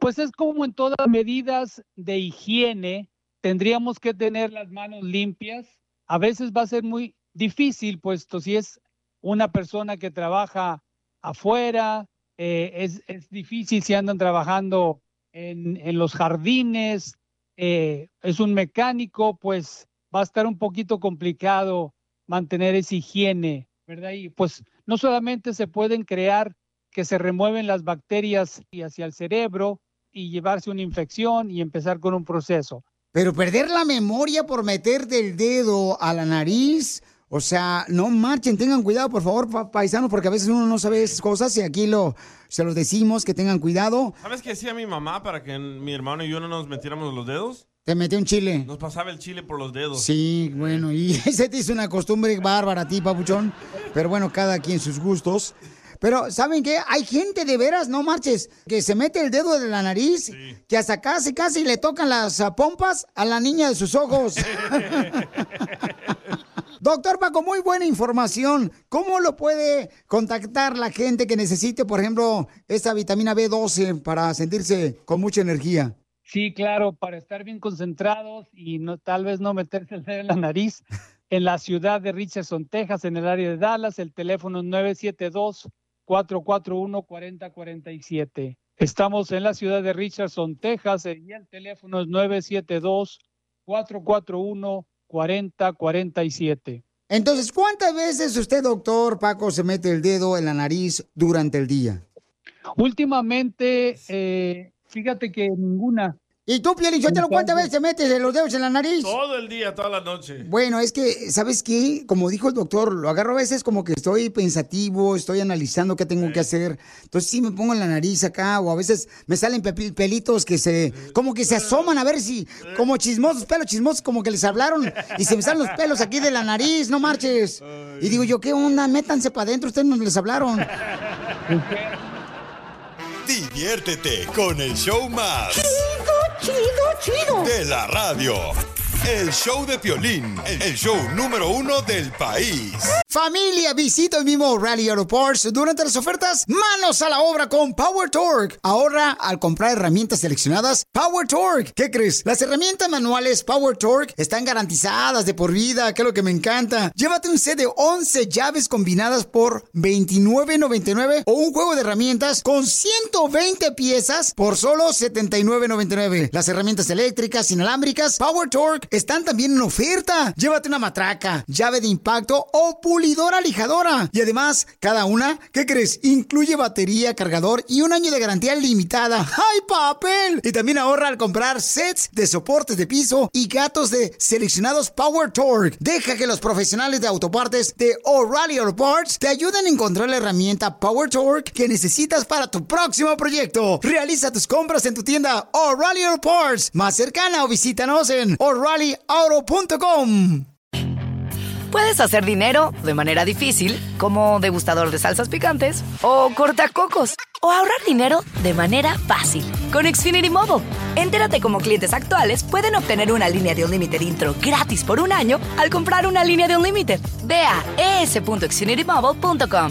Pues es como en todas medidas de higiene, tendríamos que tener las manos limpias. A veces va a ser muy difícil, puesto si es una persona que trabaja afuera, eh, es, es difícil si andan trabajando en, en los jardines, eh, es un mecánico, pues va a estar un poquito complicado mantener esa higiene, ¿verdad? Y pues no solamente se pueden crear que se remueven las bacterias y hacia el cerebro y llevarse una infección y empezar con un proceso. Pero perder la memoria por meterte el dedo a la nariz, o sea, no marchen, tengan cuidado, por favor, pa- paisanos, porque a veces uno no sabe esas cosas y aquí lo, se los decimos que tengan cuidado. ¿Sabes qué hacía mi mamá para que mi hermano y yo no nos metiéramos los dedos? Te metió un chile. Nos pasaba el chile por los dedos. Sí, bueno, y ese te hizo una costumbre bárbara a ti, papuchón. Pero bueno, cada quien sus gustos. Pero, ¿saben qué? Hay gente de veras, no marches, que se mete el dedo de la nariz, que hasta casi, casi le tocan las ah, pompas a la niña de sus ojos. Doctor Paco, muy buena información. ¿Cómo lo puede contactar la gente que necesite, por ejemplo, esta vitamina B12 para sentirse con mucha energía? Sí, claro, para estar bien concentrados y no, tal vez no meterse el dedo en la nariz. En la ciudad de Richardson, Texas, en el área de Dallas, el teléfono es 972-441-4047. Estamos en la ciudad de Richardson, Texas, y el teléfono es 972-441-4047. Entonces, ¿cuántas veces usted, doctor Paco, se mete el dedo en la nariz durante el día? Últimamente, eh, fíjate que ninguna. ¿Y tú, Pielín, yo te lo cuántas veces te metes los dedos en la nariz? Todo el día, toda la noche. Bueno, es que, ¿sabes qué? Como dijo el doctor, lo agarro a veces como que estoy pensativo, estoy analizando qué tengo que hacer. Entonces sí me pongo en la nariz acá, o a veces me salen pe- pelitos que se, como que se asoman a ver si, como chismosos, pelos chismosos, como que les hablaron y se me salen los pelos aquí de la nariz, no marches. Y digo yo, ¿qué onda? Métanse para adentro, ustedes no les hablaron. Diviértete con el show más. Chido, chido, De la radio. El show de Piolín, el show número uno del país. Familia, visita el mismo Rally Auto Parts durante las ofertas. Manos a la obra con Power Torque. Ahorra al comprar herramientas seleccionadas Power Torque. ¿Qué crees? Las herramientas manuales Power Torque están garantizadas de por vida, que es lo que me encanta. Llévate un set de 11 llaves combinadas por $29.99 o un juego de herramientas con 120 piezas por solo $79.99. Las herramientas eléctricas inalámbricas Power Torque están también en oferta. Llévate una matraca, llave de impacto o pulidora lijadora. Y además, cada una, ¿qué crees? Incluye batería, cargador y un año de garantía limitada. ¡Ay, papel! Y también ahorra al comprar sets de soportes de piso y gatos de seleccionados Power Torque. Deja que los profesionales de autopartes de O'Reilly Auto Parts te ayuden a encontrar la herramienta Power Torque que necesitas para tu próximo proyecto. Realiza tus compras en tu tienda O'Reilly Auto Parts más cercana o visítanos en Puedes hacer dinero de manera difícil, como degustador de salsas picantes, o cortacocos, o ahorrar dinero de manera fácil con Xfinity Mobile. Entérate cómo clientes actuales pueden obtener una línea de Unlimited intro gratis por un año al comprar una línea de Unlimited. Ve a es.xfinitymobile.com.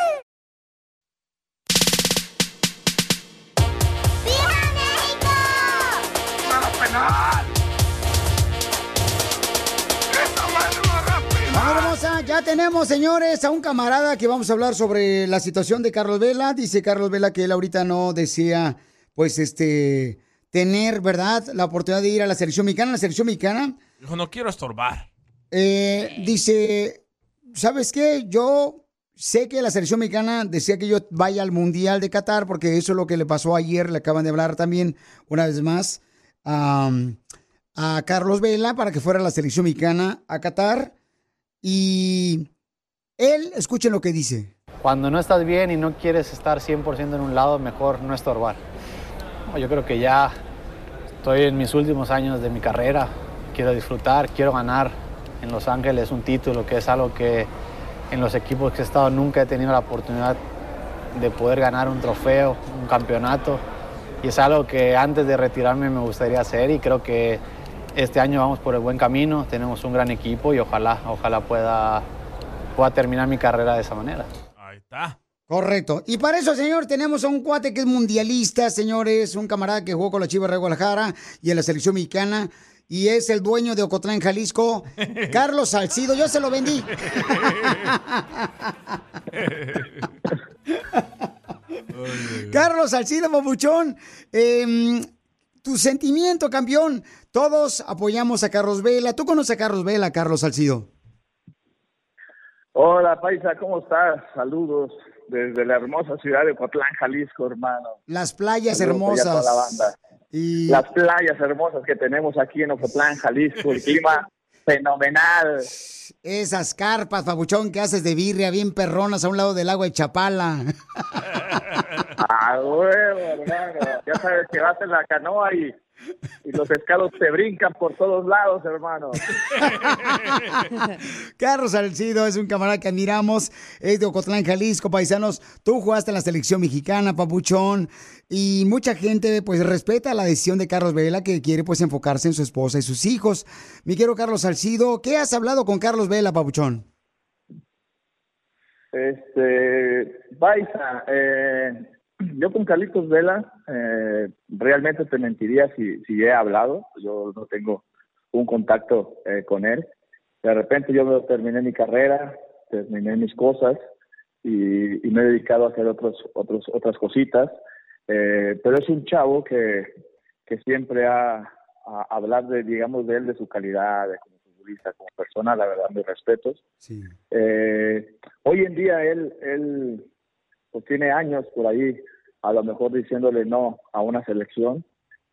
Ya tenemos, señores, a un camarada que vamos a hablar sobre la situación de Carlos Vela. Dice Carlos Vela que él ahorita no desea, pues, este, tener, ¿verdad?, la oportunidad de ir a la selección mexicana. La selección mexicana Dijo, no quiero estorbar. eh, dice, ¿sabes qué? Yo sé que la selección mexicana desea que yo vaya al Mundial de Qatar, porque eso es lo que le pasó ayer, le acaban de hablar también una vez más am, a Carlos Vela para que fuera la selección mexicana a Qatar. Y él, escuchen lo que dice. Cuando no estás bien y no quieres estar 100% en un lado, mejor no estorbar. Yo creo que ya estoy en mis últimos años de mi carrera. Quiero disfrutar, quiero ganar en Los Ángeles un título, que es algo que en los equipos que he estado nunca he tenido la oportunidad de poder ganar un trofeo, un campeonato. Y es algo que antes de retirarme me gustaría hacer y creo que este año vamos por el buen camino, tenemos un gran equipo y ojalá, ojalá pueda, pueda terminar mi carrera de esa manera. Ahí está. Correcto. Y para eso, señor, tenemos a un cuate que es mundialista, señores, un camarada que jugó con la Chivas de Guadalajara y en la selección mexicana. Y es el dueño de Ocotlán, Jalisco, Carlos Salcido. Yo se lo vendí. Carlos Salcido, papuchón. em, tu sentimiento, campeón. Todos apoyamos a Carlos Vela. ¿Tú conoces a Carlos Vela, Carlos Salcido? Hola, Paisa, ¿cómo estás? Saludos desde la hermosa ciudad de Cotlán, Jalisco, hermano. Las playas Saludos hermosas. la banda. Y Las playas hermosas que tenemos aquí en Ocotlán, Jalisco, el clima fenomenal. esas carpas, papuchón, que haces de birria bien perronas a un lado del agua de Chapala. Ah, huevo, hermano. Ya sabes que vas en la canoa y, y los pescados te brincan por todos lados, hermano. Carlos Salcido es un camarada que admiramos, es de Ocotlán, Jalisco, paisanos. Tú jugaste en la selección mexicana, papuchón, y mucha gente pues respeta la decisión de Carlos Vela que quiere pues enfocarse en su esposa y sus hijos. Mi querido Carlos Salcido, ¿qué has hablado con Carlos Vela, papuchón? Este, Paisa, eh, yo con Carlitos Vela, eh, realmente te mentiría si, si he hablado, yo no tengo un contacto eh, con él. De repente yo terminé mi carrera, terminé mis cosas y, y me he dedicado a hacer otros, otros, otras cositas, Eh, pero es un chavo que, que siempre ha, a hablar de, digamos, de él, de su calidad, de como futbolista, como persona, la verdad, mis respetos. Sí. Eh, hoy en día él, él pues tiene años por ahí, a lo mejor diciéndole no a una selección,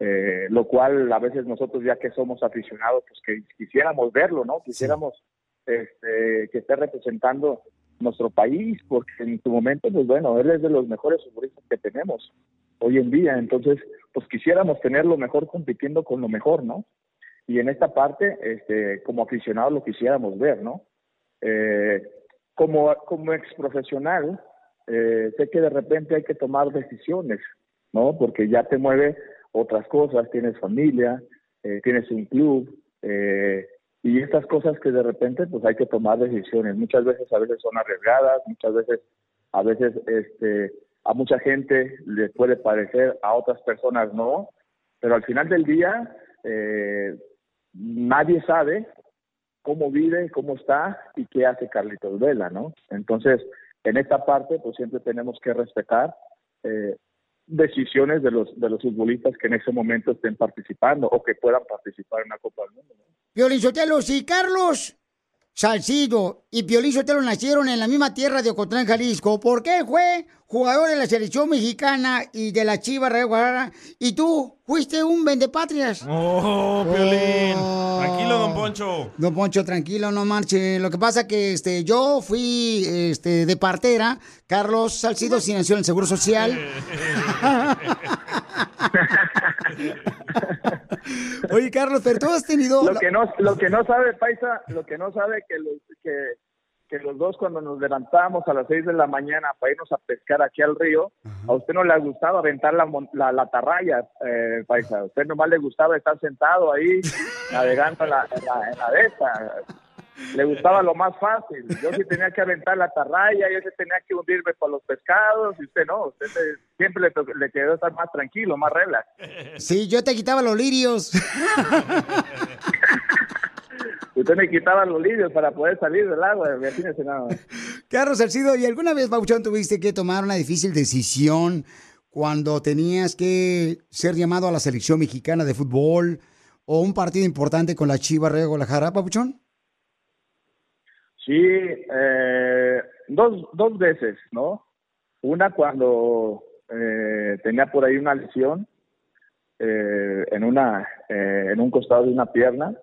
eh, lo cual a veces nosotros ya que somos aficionados, pues que quisiéramos verlo, ¿no? Quisiéramos este, que esté representando nuestro país, porque en su momento, pues bueno, él es de los mejores futbolistas que tenemos hoy en día, entonces, pues quisiéramos tenerlo mejor compitiendo con lo mejor, ¿no? Y en esta parte, este, como aficionados lo quisiéramos ver, ¿no? Eh, como, como ex profesional, eh, sé que de repente hay que tomar decisiones, ¿no? Porque ya te mueve otras cosas, tienes familia, eh, tienes un club, eh, y estas cosas que de repente pues hay que tomar decisiones. Muchas veces, a veces son arriesgadas, muchas veces, a veces, este, a mucha gente le puede parecer, a otras personas no, pero al final del día eh, nadie sabe cómo vive, cómo está y qué hace Carlitos Vela, ¿no? Entonces, en esta parte, pues siempre tenemos que respetar eh, decisiones de los de los futbolistas que en ese momento estén participando o que puedan participar en la Copa del Mundo. ¿no? Carlos Salcido y Piolín Sotelo nacieron en la misma tierra de Ocotlán, Jalisco, ¿por qué fue jugador de la selección mexicana y de la Chivas Real Guadalajara y tú fuiste un vendepatrias? Oh, Piolín. Tranquilo, don Poncho. Don Poncho, tranquilo, no marche. Lo que pasa que este, yo fui este, de partera. Carlos Salcido sí nació en el Seguro Social. Oye, Carlos, pero tú has tenido... Lo que no, lo que no sabe Paisa, lo que no sabe que los, que, que los dos cuando nos levantamos a las seis de la mañana para irnos a pescar aquí al río, a usted no le gustaba aventar la, la, la atarraya, eh, Paisa. A usted nomás le gustaba estar sentado ahí navegando en la, en la, en la de esta. Le gustaba lo más fácil. Yo sí tenía que aventar la atarraya, yo sí tenía que hundirme para los pescados, y usted no. Usted le- siempre le, le quedó estar más tranquilo, más relax. Sí, yo te quitaba los lirios. Usted me quitaba los lirios para poder salir del agua, imagínese nada más. Carlos Salcido, ¿y alguna vez, Bauchón, tuviste que tomar una difícil decisión cuando tenías que ser llamado a la selección mexicana de fútbol o un partido importante con la Chivas Real Guadalajara, Papuchón? Sí, eh, dos, dos veces, ¿no? Una cuando eh, tenía por ahí una lesión eh, en una eh, en un costado de una pierna,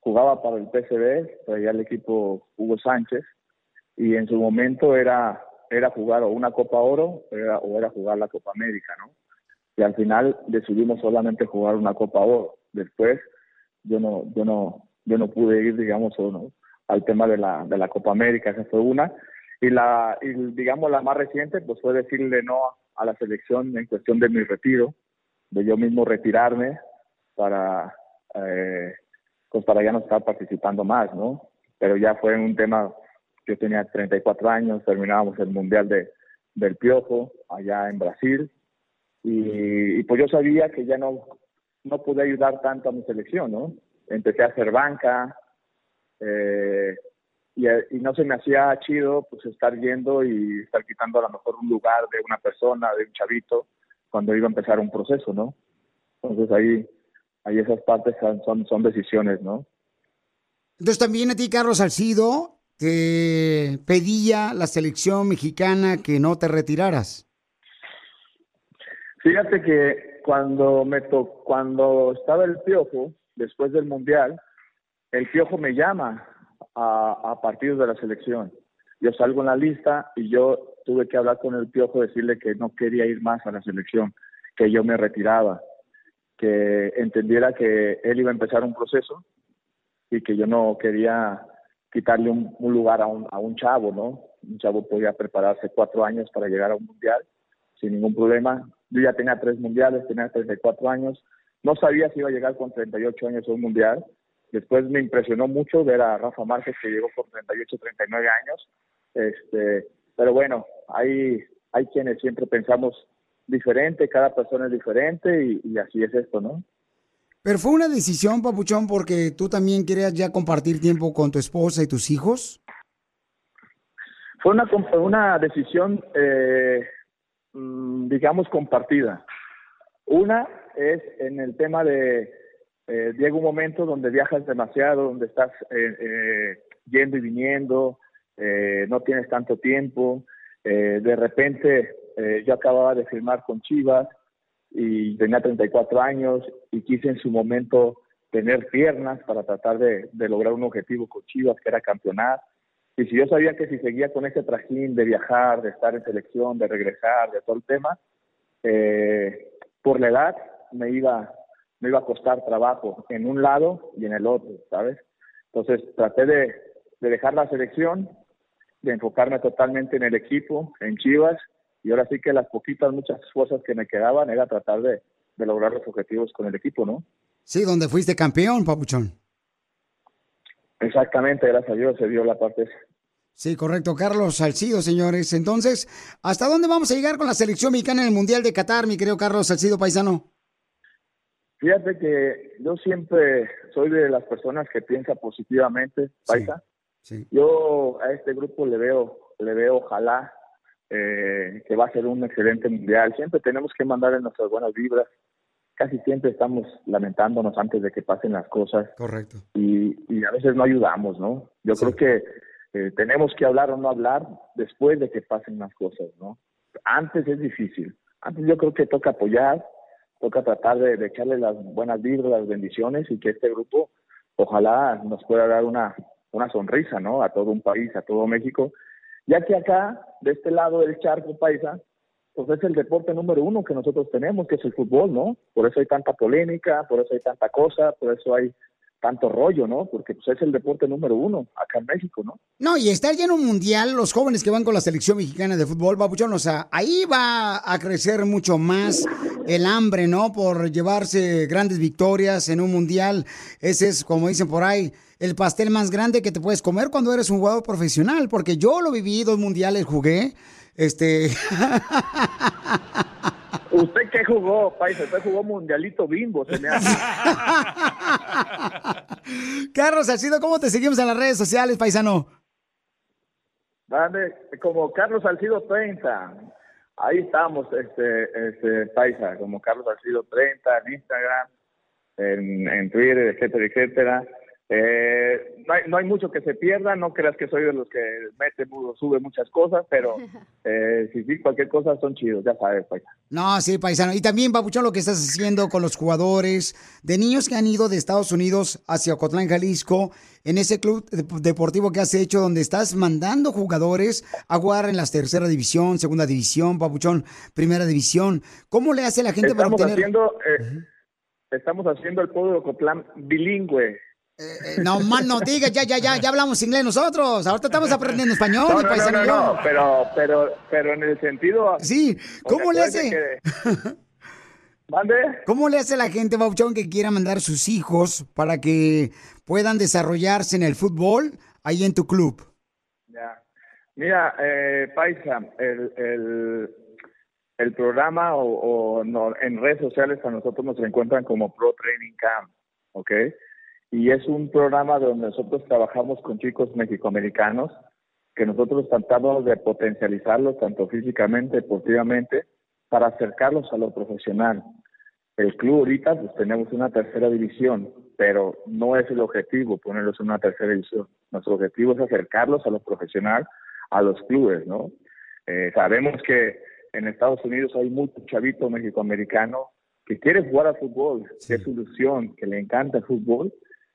jugaba para el PSV, traía el equipo Hugo Sánchez y en su momento era era jugar o una Copa Oro era- o era jugar la Copa América, ¿no? Y al final decidimos solamente jugar una Copa Oro. Después yo no yo no yo no pude ir, digamos, o no, al tema de la de la Copa América, esa fue una y la y digamos la más reciente pues fue decirle no a la selección en cuestión de mi retiro, de yo mismo retirarme para eh, pues para ya no estar participando más, ¿no? Pero ya fue un tema, yo tenía 34 años, terminábamos el Mundial de, del Piojo allá en Brasil y, y pues yo sabía que ya no, no pude ayudar tanto a mi selección, ¿no? Empecé a hacer banca eh, y, y no se me hacía chido pues estar yendo y estar quitando a lo mejor un lugar de una persona, de un chavito, cuando iba a empezar un proceso, ¿no? Entonces ahí, ahí esas partes son, son, son decisiones, ¿no? Entonces también a ti, Carlos Salcido, te pedía la selección mexicana que no te retiraras. Fíjate que cuando me to cuando estaba el piojo, después del mundial, el piojo me llama a, a partidos de la selección. Yo salgo en la lista y yo tuve que hablar con el piojo, decirle que no quería ir más a la selección, que yo me retiraba, que entendiera que él iba a empezar un proceso y que yo no quería quitarle un, lugar a un, a un chavo, ¿no? Un chavo podía prepararse cuatro años para llegar a un mundial sin ningún problema. Yo ya tenía tres mundiales, tenía 34 años. No sabía si iba a llegar con 38 años a un mundial. Después me impresionó mucho ver a Rafa Márquez que llegó con 38, 39 años. Este, pero bueno, hay, hay quienes siempre pensamos diferente, cada persona es diferente y, y así es esto, ¿no? Pero fue una decisión, Papuchón, porque tú también querías ya compartir tiempo con tu esposa y tus hijos. Fue una, una decisión, eh, mm, digamos, compartida. Una es en el tema de, eh, llega un momento donde viajas demasiado, donde estás eh, eh, yendo y viniendo, eh, no tienes tanto tiempo, eh, de repente yo acababa de firmar con Chivas y tenía 34 años y quise en su momento tener piernas para tratar de, de lograr un objetivo con Chivas, que era campeonar. Y si yo sabía que si seguía con ese trajín de viajar, de estar en selección, de regresar, de todo el tema, eh, por la edad me iba, me iba a costar trabajo en un lado y en el otro, ¿sabes? Entonces traté de, de dejar la selección de enfocarme totalmente en el equipo, en Chivas, y ahora sí que las poquitas, muchas cosas que me quedaban era tratar de, de lograr los objetivos con el equipo, ¿no? Sí, donde fuiste campeón, papuchón. Exactamente, gracias a Dios se dio la parte. Sí, correcto, Carlos Salcido, señores. Entonces, ¿hasta dónde vamos a llegar con la selección mexicana en el Mundial de Qatar, mi querido Carlos Salcido Paisano? Fíjate que yo siempre soy de las personas que piensa positivamente, Paisa. Yo a este grupo le veo, le veo ojalá eh, que va a ser un excelente mundial. Siempre tenemos que mandarle nuestras buenas vibras. Casi siempre estamos lamentándonos antes de que pasen las cosas. Correcto. Y, y a veces no ayudamos, ¿no? Yo creo que eh, tenemos que hablar o no hablar después de que pasen las cosas, ¿no? Antes es difícil. Antes yo creo que toca apoyar, toca tratar de, de echarle las buenas vibras, las bendiciones y que este grupo ojalá nos pueda dar una, una sonrisa, ¿no? A todo un país, a todo México, ya que acá, de este lado del charco paisa, pues es el deporte número uno que nosotros tenemos, que es el fútbol, ¿no? Por eso hay tanta polémica, por eso hay tanta cosa, por eso hay tanto rollo, ¿no? Porque pues es el deporte número uno acá en México, ¿no? No, y estar lleno mundial, los jóvenes que van con la selección mexicana de fútbol, Babuchón, o sea, ahí va a crecer mucho más el hambre, ¿no? Por llevarse grandes victorias en un mundial. Ese es, como dicen por ahí, el pastel más grande que te puedes comer cuando eres un jugador profesional, porque yo lo viví, dos mundiales jugué, este... ¿Usted qué jugó, paisa? Usted jugó mundialito bimbo, se me hace. Carlos Salcido, ¿cómo te seguimos en las redes sociales, paisano? Dale, como Carlos Salcido 30. Ahí estamos, este, este, paisa, como Carlos Salcido 30 en Instagram, en, en Twitter, etcétera, etcétera. Eh, no, hay, no hay mucho que se pierda, no creas que soy de los que mete, sube muchas cosas, pero eh, si sí, cualquier cosa son chidos, ya sabes, paisa. No, sí, paisano. Y también, Papuchón, lo que estás haciendo con los jugadores de niños que han ido de Estados Unidos hacia Ocotlán, Jalisco, en ese club dep- deportivo que has hecho, donde estás mandando jugadores a jugar en la tercera división, segunda división, Papuchón, primera división. ¿Cómo le hace la gente para Estamos obtener... haciendo, eh, estamos haciendo el pueblo de Ocotlán bilingüe. Eh, no más no digas, ya, ya, ya, ya hablamos inglés nosotros. Ahorita estamos aprendiendo español, No, no, paisano no, no, pero, pero, pero en el sentido. Sí, ¿cómo le hace? que- ¿Mande? ¿Cómo le hace la gente, Bauchón, que quiera mandar sus hijos para que puedan desarrollarse en el fútbol ahí en tu club? Ya. Mira, eh, Paisa, el, el, el programa o, o no, en redes sociales a nosotros nos encuentran como Pro Training Camp, ¿ok? Y es un programa donde nosotros trabajamos con chicos mexicoamericanos que nosotros tratamos de potencializarlos tanto físicamente, deportivamente, para acercarlos a lo profesional. El club ahorita pues tenemos una tercera división, pero no es el objetivo ponerlos en una tercera división. Nuestro objetivo es acercarlos a lo profesional, a los clubes, ¿no? Eh, sabemos que en Estados Unidos hay mucho chavito mexicoamericano que quiere jugar al fútbol, que es su ilusión, que le encanta el fútbol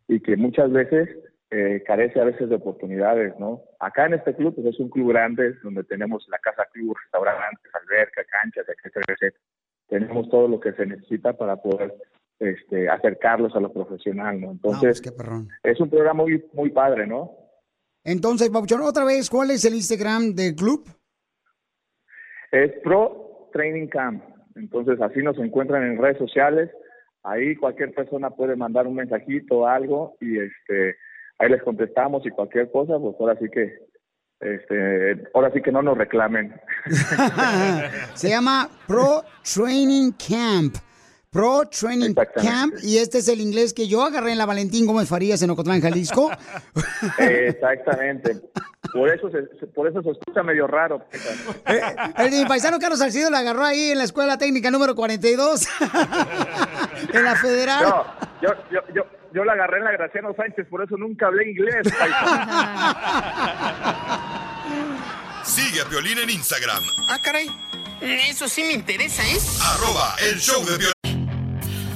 y que muchas veces eh, carece a veces de oportunidades, ¿no? Acá en este club pues es un club grande donde tenemos la casa club, restaurantes, alberca, canchas, etcétera, etcétera. Tenemos todo lo que se necesita para poder este, acercarlos a lo profesional, ¿no? Entonces, qué perrón. es un programa muy, muy padre, ¿no? Entonces, Bauchón, otra vez, ¿cuál es el Instagram del club? Es Pro Training Camp. Entonces, así nos encuentran en redes sociales. Ahí cualquier persona puede mandar un mensajito o algo y este ahí les contestamos y cualquier cosa, pues ahora sí que este ahora sí que no nos reclamen. Se llama Pro Training Camp. Pro Training Camp. Y este es el inglés que yo agarré en la Valentín Gómez Farías en Ocotlán, Jalisco. Exactamente. Por eso se, por eso se escucha medio raro. El de mi paisano Carlos Salcido la agarró ahí en la escuela técnica número 42. en la federal. No, yo, yo, yo, yo la agarré en la Graciano Sánchez, por eso nunca hablé inglés. Sigue a Piolín en Instagram, Ah, caray. Eso sí me interesa, ¿eh? arroba el show de Piolín.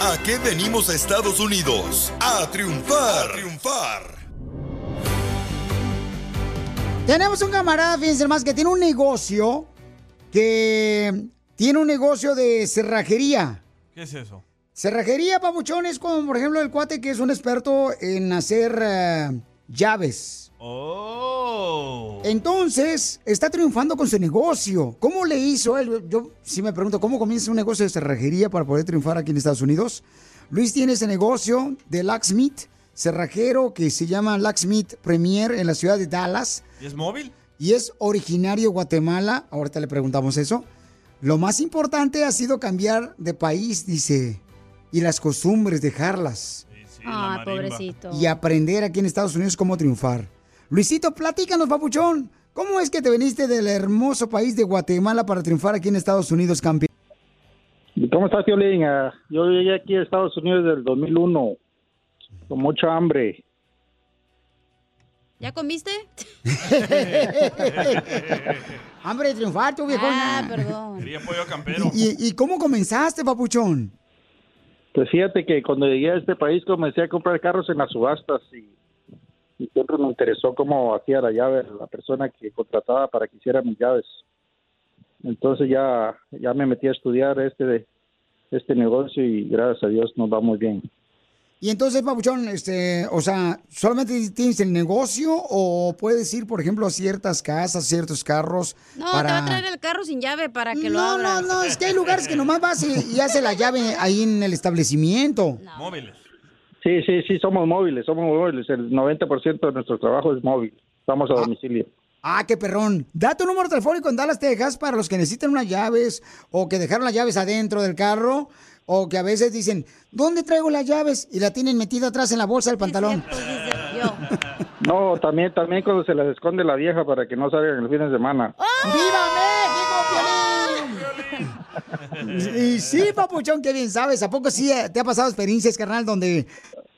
¿A qué venimos a Estados Unidos? A triunfar. A triunfar. Tenemos un camarada, fíjense más, que tiene un negocio, que tiene un negocio de cerrajería. ¿Qué es eso? Cerrajería, papuchón, es como, por ejemplo, el cuate que es un experto en hacer eh, llaves. Oh. Entonces, está triunfando con su negocio. ¿Cómo le hizo él? Yo sí me pregunto, ¿cómo comienza un negocio de cerrajería para poder triunfar aquí en Estados Unidos? Luis tiene ese negocio de Locksmith, cerrajero, que se llama Locksmith Premier en la ciudad de Dallas. ¿Y es móvil? Y es originario de Guatemala. Ahorita le preguntamos eso. Lo más importante ha sido cambiar de país, dice, y las costumbres, dejarlas. Ah, pobrecito. Y aprender aquí en Estados Unidos cómo triunfar. Luisito, platícanos, papuchón. ¿Cómo es que te viniste del hermoso país de Guatemala para triunfar aquí en Estados Unidos, campeón? ¿Cómo estás, Violín? Ah, yo llegué aquí a Estados Unidos del 2001 con mucha hambre. ¿Ya comiste? Hambre de triunfar, tú, viejona. Ah, perdón. Quería pollo campero. ¿Y, y cómo comenzaste, papuchón? Pues fíjate que cuando llegué a este país comencé a comprar carros en las subastas y, y siempre me interesó cómo hacía la llave la persona que contrataba para que hiciera mis llaves. Entonces ya, ya me metí a estudiar este, este negocio y gracias a Dios nos va muy bien. Y entonces, papuchón, este, o sea, ¿solamente tienes el negocio o puedes ir, por ejemplo, a ciertas casas, ciertos carros? No, para... te va a traer el carro sin llave para que lo No, no, abras. no, es que hay lugares que nomás vas y, y hace la llave ahí en el establecimiento. Móviles. Sí, sí, sí, somos móviles, somos móviles. El 90% de nuestro trabajo es móvil. Estamos a domicilio. Ah, qué perrón. Da tu número telefónico en Dallas, Texas, para los que necesitan unas llaves o que dejaron las llaves adentro del carro o que a veces dicen, ¿dónde traigo las llaves? Y la tienen metida atrás en la bolsa del pantalón. No, también, también cuando se les esconde la vieja para que no salgan el fin de semana. ¡Viva México, Y sí, papuchón, qué bien sabes. ¿A poco sí eh, te ha pasado experiencias, carnal, donde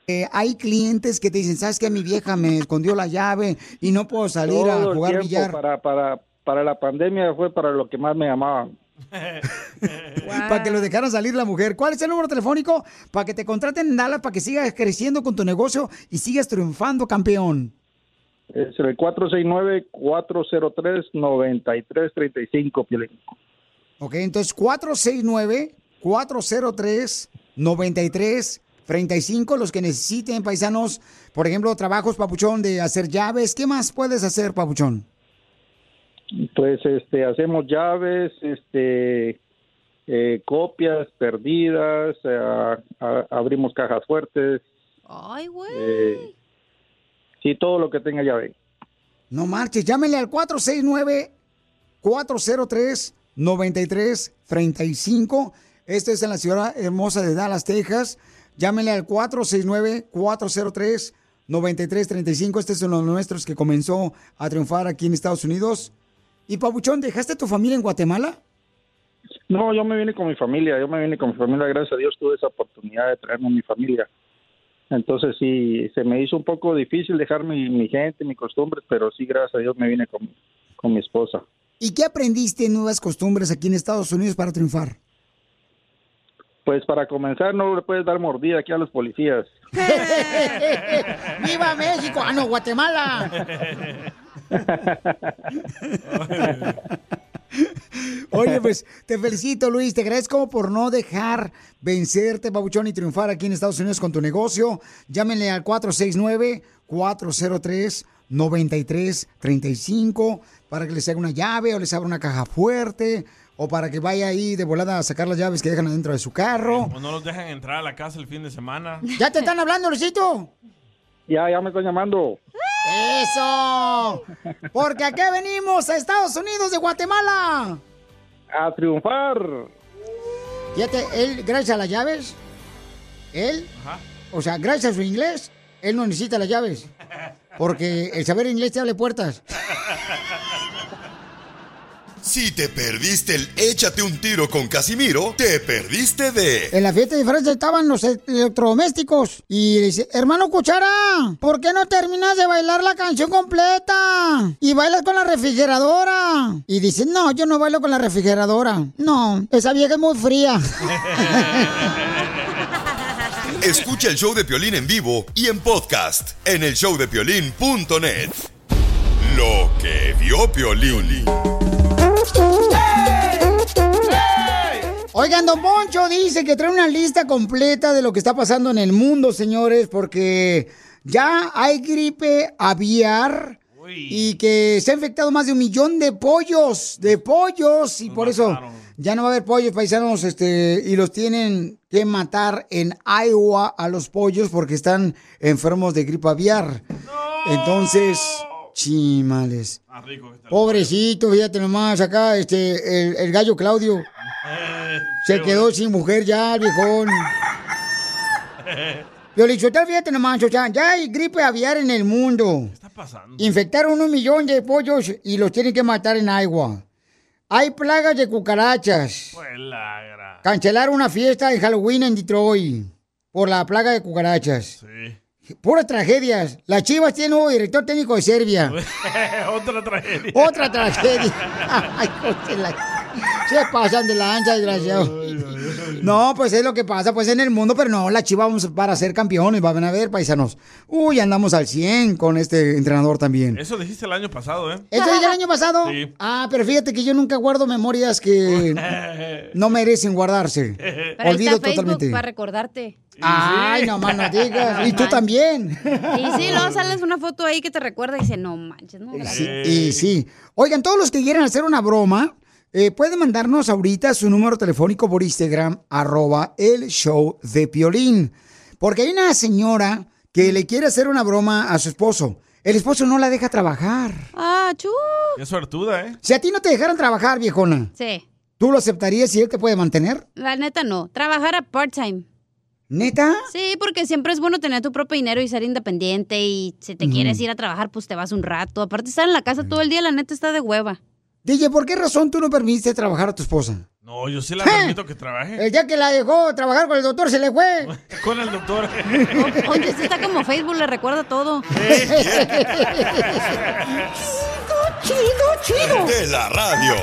eh, hay clientes que te dicen, ¿sabes qué? Mi vieja me escondió la llave y no puedo salir Todo a jugar billar. Para, para, para la pandemia fue para lo que más me llamaban. Para que lo dejaran salir la mujer. ¿Cuál es el número telefónico? Para que te contraten en Dallas, para que sigas creciendo con tu negocio y sigas triunfando, campeón. Es el 469-403-9335, Piolín. Ok, entonces 469-403-9335. Los que necesiten, paisanos, por ejemplo, trabajos, papuchón, de hacer llaves. ¿Qué más puedes hacer, papuchón? Pues este, hacemos llaves, este, eh, copias perdidas, eh, a- a- abrimos cajas fuertes. Ay, güey. eh, sí, todo lo que tenga llave. No marches, llámenle al 469-403-9335. Esto es en la ciudad hermosa de Dallas, Texas. Llámenle al 469-403-9335. Este es uno de los nuestros que comenzó a triunfar aquí en Estados Unidos. Y Pabuchón, ¿dejaste tu familia en Guatemala? No, yo me vine con mi familia, yo me vine con mi familia, gracias a Dios tuve esa oportunidad de traerme a mi familia. Entonces sí, se me hizo un poco difícil dejar mi, mi gente, mis costumbres, pero sí, gracias a Dios me vine con, con mi esposa. ¿Y qué aprendiste en nuevas costumbres aquí en Estados Unidos para triunfar? Pues para comenzar, no le puedes dar mordida aquí a los policías. ¡Viva México! ¡Ah, no, Guatemala! Oye, pues te felicito, Luis. Te agradezco por no dejar vencerte, Pabuchón, y triunfar aquí en Estados Unidos con tu negocio. Llámenle al 469-403-9335 para que les haga una llave o les abra una caja fuerte o para que vaya ahí de volada a sacar las llaves que dejan adentro de su carro. O no los dejan entrar a la casa el fin de semana. ¿Ya te están hablando, Luisito? Ya, ya me están llamando. ¡Eso! Porque aquí venimos a Estados Unidos de Guatemala. A triunfar. Fíjate, él, gracias a las llaves, él, o sea, gracias a su inglés, él no necesita las llaves. Porque el saber inglés te abre puertas. Si te perdiste el échate un tiro con Casimiro, te perdiste de... En la fiesta de Francia estaban los electrodomésticos. Y le dice, hermano Cuchara, ¿por qué no terminas de bailar la canción completa? Y bailas con la refrigeradora. Y dice, no, yo no bailo con la refrigeradora. No, esa vieja es muy fría. Escucha el show de Piolín en vivo y en podcast en el showdepiolín.net. Lo que vio Piolín. Oigan, Don Poncho dice que trae una lista completa de lo que está pasando en el mundo, señores, porque ya hay gripe aviar y que se ha infectado más de un millón de pollos, de pollos, y por eso ya no va a haber pollos paisanos, este, y los tienen que matar en Iowa a los pollos porque están enfermos de gripe aviar. Entonces, chimales. Pobrecito, fíjate nomás, acá, este, el, el gallo Claudio. Se quedó sin mujer ya, el viejón. Piolichotel, fíjate nomás, o sea, ya hay gripe aviar en el mundo. ¿Qué está pasando? Infectaron un millón de pollos y los tienen que matar en agua. Hay plagas de cucarachas. Cancelaron una fiesta de Halloween en Detroit por la plaga de cucarachas. Sí. Puras tragedias. Las Chivas tienen nuevo director técnico de Serbia. Otra tragedia. Otra tragedia. Ay, Se pasan de lanza, desgraciado. No, pues es lo que pasa, pues en el mundo, pero no, la Chivas vamos para ser campeones, van a ver, paisanos. Uy, andamos al 100 con este entrenador también. Eso dijiste el año pasado, ¿eh? ¿Esto dije el año pasado? Sí. Ah, pero fíjate que yo nunca guardo memorias que no merecen guardarse. Pero ahí Olvido está Facebook totalmente. para recordarte. Ay, no más no digas. Y tú también. Y sí, luego sales una foto ahí que te recuerda y dice, no manches, no. Sí, y sí. Oigan, todos los que quieran hacer una broma, eh, pueden mandarnos ahorita su número telefónico por Instagram, arroba el show de Piolín. Porque hay una señora que le quiere hacer una broma a su esposo. El esposo no la deja trabajar. Ah, chu. Qué suertuda, ¿eh? Si a ti no te dejaran trabajar, viejona, Sí, ¿tú lo aceptarías si él te puede mantener? la neta no. Trabajar a part-time. ¿Neta? Sí, porque siempre es bueno tener tu propio dinero y ser independiente. Y si te quieres ir a trabajar, pues te vas un rato. Aparte, estar en la casa todo el día, la neta está de hueva. DJ, ¿por qué razón tú no permitiste trabajar a tu esposa? No, yo sí la permito que trabaje. El día que la dejó trabajar con el doctor se le fue. Con el doctor. Oye, sí está como Facebook, le recuerda todo. chido, chido. De la radio.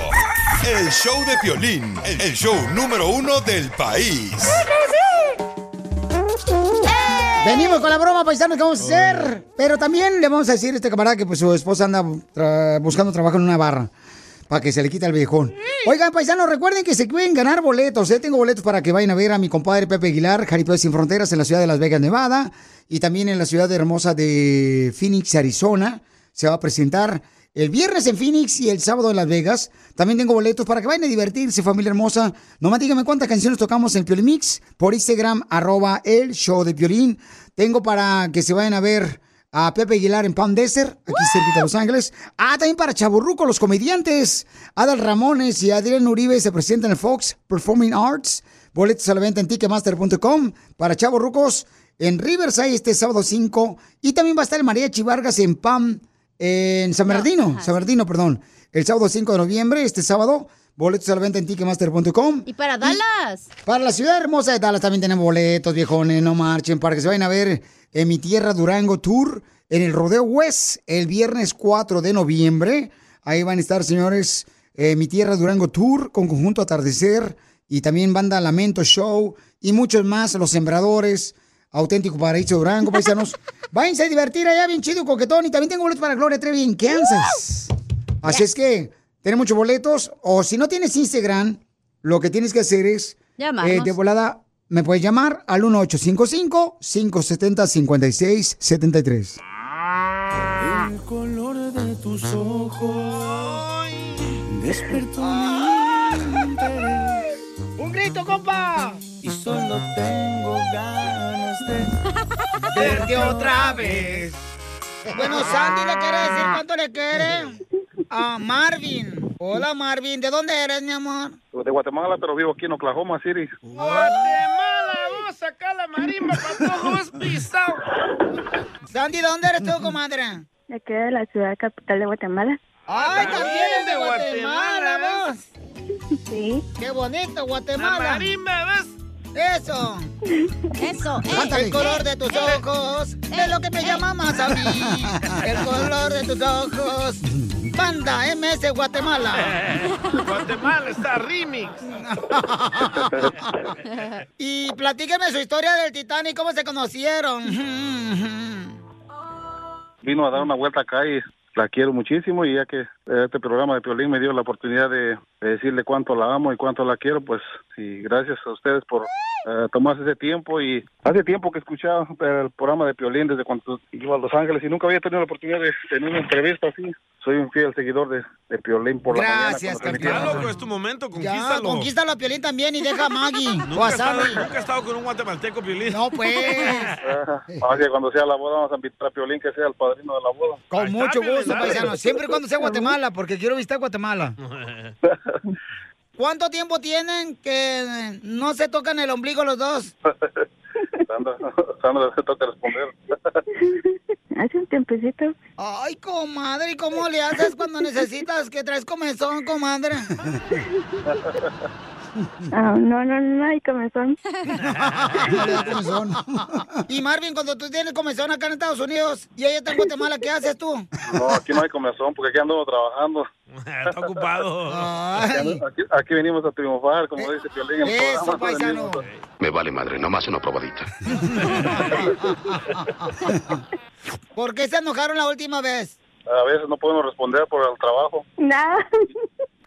El show de Piolín, el show número uno del país. Venimos con la broma, paisanos, que vamos a hacer. Pero también le vamos a decir a este camarada que pues, su esposa anda tra- buscando trabajo en una barra. Para que se le quite el viejón. Oigan, paisanos, recuerden que se pueden ganar boletos. ¿eh? Tengo boletos para que vayan a ver a mi compadre Pepe Aguilar, Jaripeo Sin Fronteras, en la ciudad de Las Vegas, Nevada. Y también en la ciudad hermosa de Phoenix, Arizona. Se va a presentar el viernes en Phoenix y el sábado en Las Vegas. También tengo boletos para que vayan a divertirse, familia hermosa. Nomás díganme cuántas canciones tocamos en Piolín Mix por Instagram, arroba el show de Piolín. Tengo para que se vayan a ver a Pepe Aguilar en Palm Desert, aquí cerquita de Los Ángeles. Ah, también para Chaburruco, los comediantes. Adal Ramones y Adrián Uribe se presentan en Fox Performing Arts. Boletos a la venta en ticketmaster.com. Para Chaburrucos en Riverside este sábado 5. Y también va a estar el Mariachi Vargas en Pam, en San Bernardino, San Bernardino, perdón. El sábado 5 de noviembre, este sábado. Boletos a la venta en ticketmaster.com. Y para Dallas. Para la ciudad hermosa de Dallas también tenemos boletos, viejones, no marchen, para que se vayan a ver en mi tierra Durango Tour en el Rodeo West el viernes 4 de noviembre. Ahí van a estar, señores, eh, mi tierra Durango Tour con conjunto Atardecer y también banda Lamento Show y muchos más, Los Sembradores, Auténtico Paraíso Durango, paisanos. Váyanse a divertir allá, bien chido, coquetón. Y también tengo boletos para Gloria Trevi en Kansas. Así es que, tenemos muchos boletos. O si no tienes Instagram, lo que tienes que hacer es eh, de volada, me puedes llamar al 1855-570-5673. El color de tus ojos despertó mi grito, compa! Y solo tengo ganas de Verte otra vez. Bueno, Sandy le quiere decir cuánto le quiere a Marvin. Hola, Marvin. ¿De dónde eres, mi amor? De Guatemala, pero vivo aquí en Oklahoma City. Guatemala, vamos a sacar la marimba para todos pisados. Sandy, ¿de dónde eres tú, comadre? De aquí de la ciudad capital de Guatemala. ¡Ay, también es de Guatemala, vos! Sí. ¡Qué bonito, Guatemala! La marimba, ¿ves? ¡Eso! Eso, eh. El color de tus ojos es lo que me llama más a mí. El color de tus ojos. Banda MS Guatemala. Guatemala está remix. y platíqueme su historia del Titanic, cómo se conocieron. Vino a dar una vuelta acá y la quiero muchísimo y ya que este programa de Piolín me dio la oportunidad de, de decirle cuánto la amo y cuánto la quiero, pues y gracias a ustedes por tomarse ese tiempo y hace tiempo que escuchaba el programa de Piolín desde cuando iba a Los Ángeles y nunca había tenido la oportunidad de tener una entrevista así. Soy un fiel seguidor de, de Piolín por la Gracias, mañana. Ya, transmitía. loco, es tu momento, Ya, conquístalo. conquístalo a Piolín también y deja a Maggie o Nunca a he, estado, Sammy. nunca he estado con un guatemalteco, Piolín. No, pues. Así que cuando sea la boda vamos a invitar a Piolín que sea el padrino de la boda. Con mucho gusto, paisano. Siempre cuando sea Guatemala, porque quiero visitar Guatemala. ¿Cuánto tiempo tienen que no se tocan el ombligo los dos? Sandra, Sandra, te toca responder. Hace un tiempecito. Ay, comadre, ¿y cómo le haces cuando necesitas que traes comezón, comadre? Ah, no, no, no hay comezón. Y Marvin, cuando tú tienes comezón acá en Estados Unidos y ella está en Guatemala, ¿qué haces tú? No, aquí no hay comezón porque aquí andamos trabajando. Está ocupado. Aquí, aquí venimos a triunfar, como dice Piolín en el eso, programa. paisano. Me vale madre, nomás una probadita. ¿Por qué se enojaron la última vez? A veces no podemos responder por el trabajo. Nada.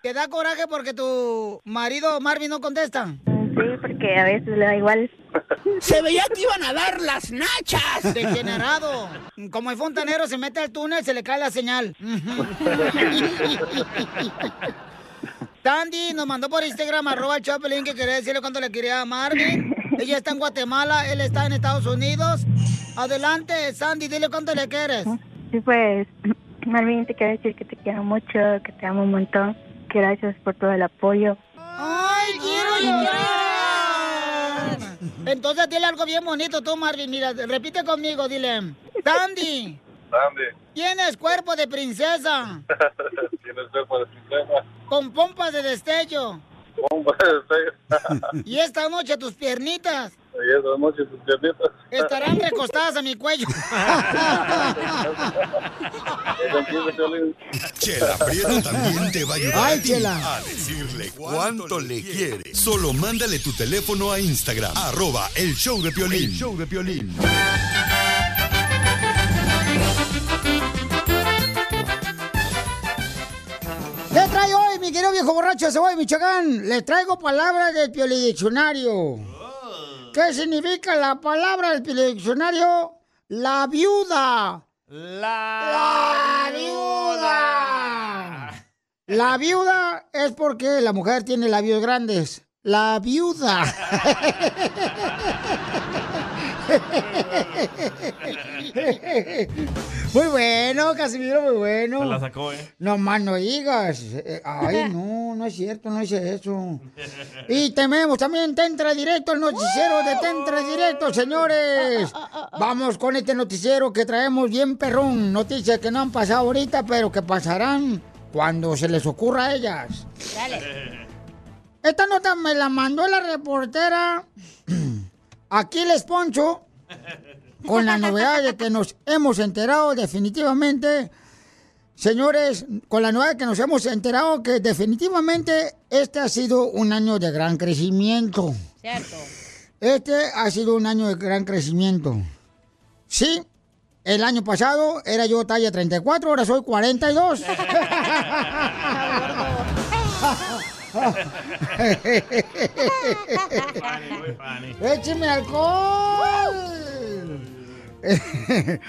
¿Te da coraje porque tu marido Marvin no contesta? Sí, porque a veces le da igual. Se veía que iban a dar las nachas. Degenerado. Como el fontanero se mete al túnel, se le cae la señal. Tandy nos mandó por Instagram, arroba el Chapelín, que quería decirle cuánto le quería a Marvin. Ella está en Guatemala, él está en Estados Unidos. Adelante, Sandy, dile cuánto le quieres. Sí, pues, Marvin, te quiero decir que te quiero mucho, que te amo un montón. Gracias por todo el apoyo. ¡Ay, quiero llorar! Entonces dile algo bien bonito tú, Marvin. Mira, repite conmigo, dile. Sandy, Grande. tienes cuerpo de princesa, Tienes cuerpo de princesa. con pompas de destello. Y esta noche tus piernitas Y esa noche tus piernitas. estarán recostadas a mi cuello. Chela Prieto también te va a ayudar Ay, a ti Chela. a decirle cuánto le quiere. Solo mándale tu teléfono a Instagram, arroba el show de Piolín. El show de Piolín. ¿Qué trae hoy, mi querido viejo borracho de voy, Michoacán? Le traigo palabras del Piolidiccionario. ¿Qué significa la palabra del Piolidiccionario? La viuda. La viuda. La viuda es porque la mujer tiene labios grandes. La viuda. Muy bueno, Casimiro, muy bueno. Se la sacó, ¿eh? No más no digas. Eh, Ay, no, no es cierto, no hice eso. Y tenemos también Tentra Directo, el noticiero de Tentra Directo, señores. Vamos con este noticiero que traemos bien perrón. Noticias que no han pasado ahorita, pero que pasarán cuando se les ocurra a ellas. Esta nota me la mandó la reportera Aquiles Poncho con la novedad de que nos hemos enterado definitivamente, señores, con la novedad de que nos hemos enterado que definitivamente este ha sido un año de gran crecimiento. Cierto. Este ha sido un año de gran crecimiento. Sí, el año pasado era yo talla 34, ahora soy 42. ¡Écheme alcohol!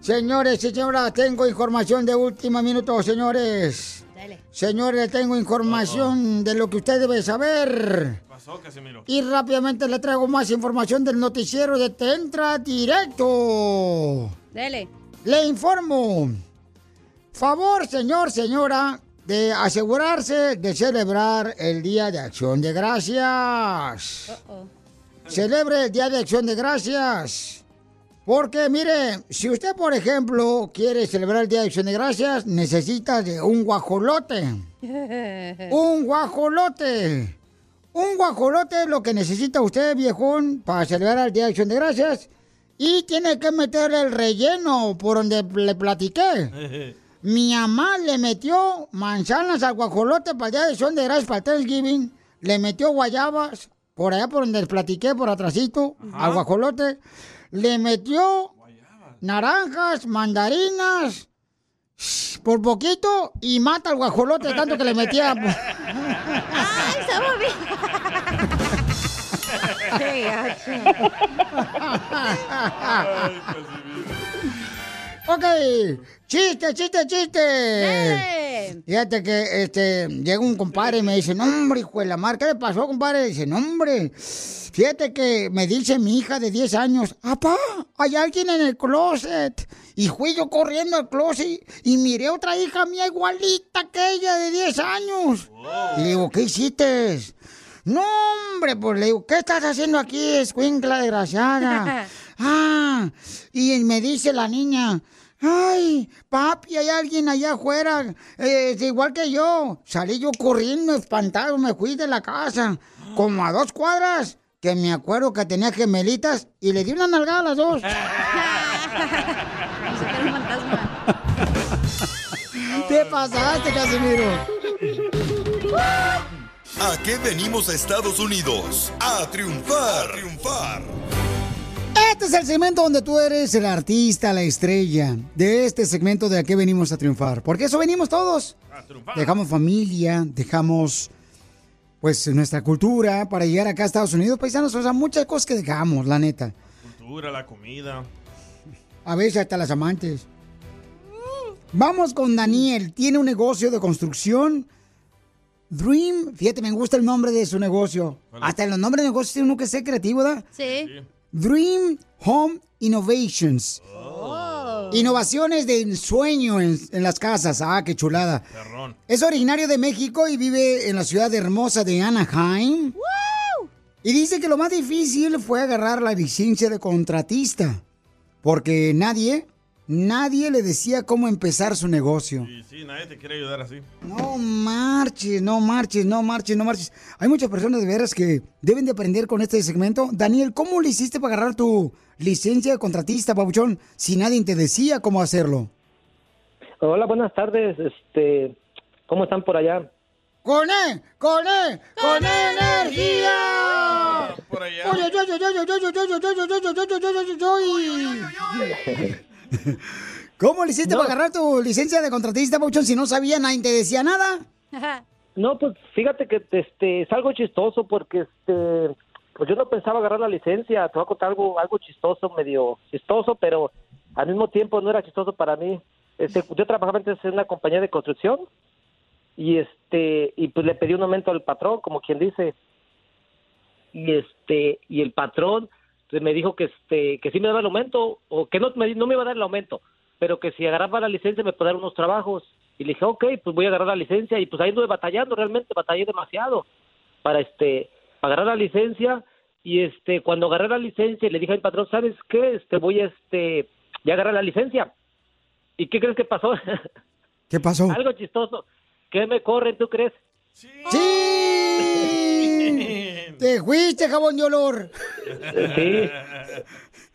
señores y señoras, tengo información de último minuto, señores. Señores, le tengo información de lo que usted debe saber. pasó, Casimiro? Y rápidamente le traigo más información del noticiero de Te Entra Directo. Dele. Le informo. Favor, señor, señora, de asegurarse de celebrar el Día de Acción de Gracias. Celebre el Día de Acción de Gracias. Porque, mire, si usted, por ejemplo, quiere celebrar el Día de Acción de Gracias, necesita de un guajolote. Un guajolote. Un guajolote es lo que necesita usted, viejón, para celebrar el Día de Acción de Gracias. Y tiene que meterle el relleno por donde le platiqué. Mi mamá le metió manzanas al guajolote para Día de Acción de Gracias para el Thanksgiving. Le metió guayabas por allá por donde les platiqué, por atrásito, al guajolote. Le metió naranjas, mandarinas, por poquito, y mata al guajolote tanto que le metía. ¡Ay, se Qué gacho. Ok, chiste, chiste, chiste. Fíjate que este, llega un compadre y me dice, no, hombre, hijo de la mar, ¿qué le pasó, compadre? Dice, no, hombre, fíjate que me dice mi hija de 10 años, papá, hay alguien en el closet. Y fui yo corriendo al closet y miré otra hija mía igualita que ella de 10 años. Y le digo, ¿qué hiciste? No, hombre, pues le digo, ¿qué estás haciendo aquí, escuincla desgraciada? ah, y me dice la niña, ay, papi, hay alguien allá afuera, eh, es igual que yo. Salí yo corriendo, espantado, me fui de la casa, como a dos cuadras, que me acuerdo que tenía gemelitas y le di una nalgada a las dos. ¿Qué pasaste, Casimiro? ¿A qué venimos a Estados Unidos? A triunfar. A triunfar. Este es el segmento donde tú eres el artista, la estrella de este segmento de a qué venimos a triunfar. Porque eso venimos todos. Dejamos familia, dejamos pues nuestra cultura para llegar acá a Estados Unidos, paisanos. O sea, muchas cosas que dejamos, la neta. Cultura, la comida. A veces hasta las amantes. Vamos con Daniel. Tiene un negocio de construcción. Dream, fíjate, me gusta el nombre de su negocio. Hasta en los nombres de negocios tiene uno que ser creativo, ¿verdad? Sí. Dream Home Innovations. Innovaciones de ensueño en, en las casas. Ah, qué chulada. Perrón. Es originario de México y vive en la ciudad hermosa de Anaheim. Y dice que lo más difícil fue agarrar la licencia de contratista. Porque nadie, nadie le decía cómo empezar su negocio. Sí, sí, nadie te quiere ayudar así. No marches, no marches, no marches, no marches. Hay muchas personas de veras que deben de aprender con este segmento. Daniel, ¿cómo le hiciste para agarrar tu licencia de contratista, Pabuchón, si nadie te decía cómo hacerlo? Hola, buenas tardes. Este, ¿cómo están por allá? ¡Con E! ¡Con E! ¡Con energía! Oye, yo, ¿Cómo le hiciste para agarrar tu licencia de contratista, Pauchón, si no sabía nadie te decía nada? No, pues fíjate que este, es algo chistoso porque este, pues yo no pensaba agarrar la licencia. Te voy a contar algo, algo chistoso, medio chistoso, pero al mismo tiempo no era chistoso para mí. Este, yo trabajaba antes en una compañía de construcción y este y pues le pedí un aumento al patrón, como quien dice. Y este y el patrón me dijo que este que sí me daba el aumento o que no me, no me iba a dar el aumento, pero que si agarraba la licencia me podía dar unos trabajos. Y le dije, ok, pues voy a agarrar la licencia. Y pues ahí anduve batallando, realmente batallé demasiado para este para agarrar la licencia. Y este cuando agarré la licencia le dije al patrón, ¿sabes qué? Este voy a este ya agarré la licencia. ¿Y qué crees que pasó? ¿Qué pasó? Algo chistoso. ¿Qué me corren, tú crees? ¡Sí! ¡Te fuiste, jabón de olor! Sí.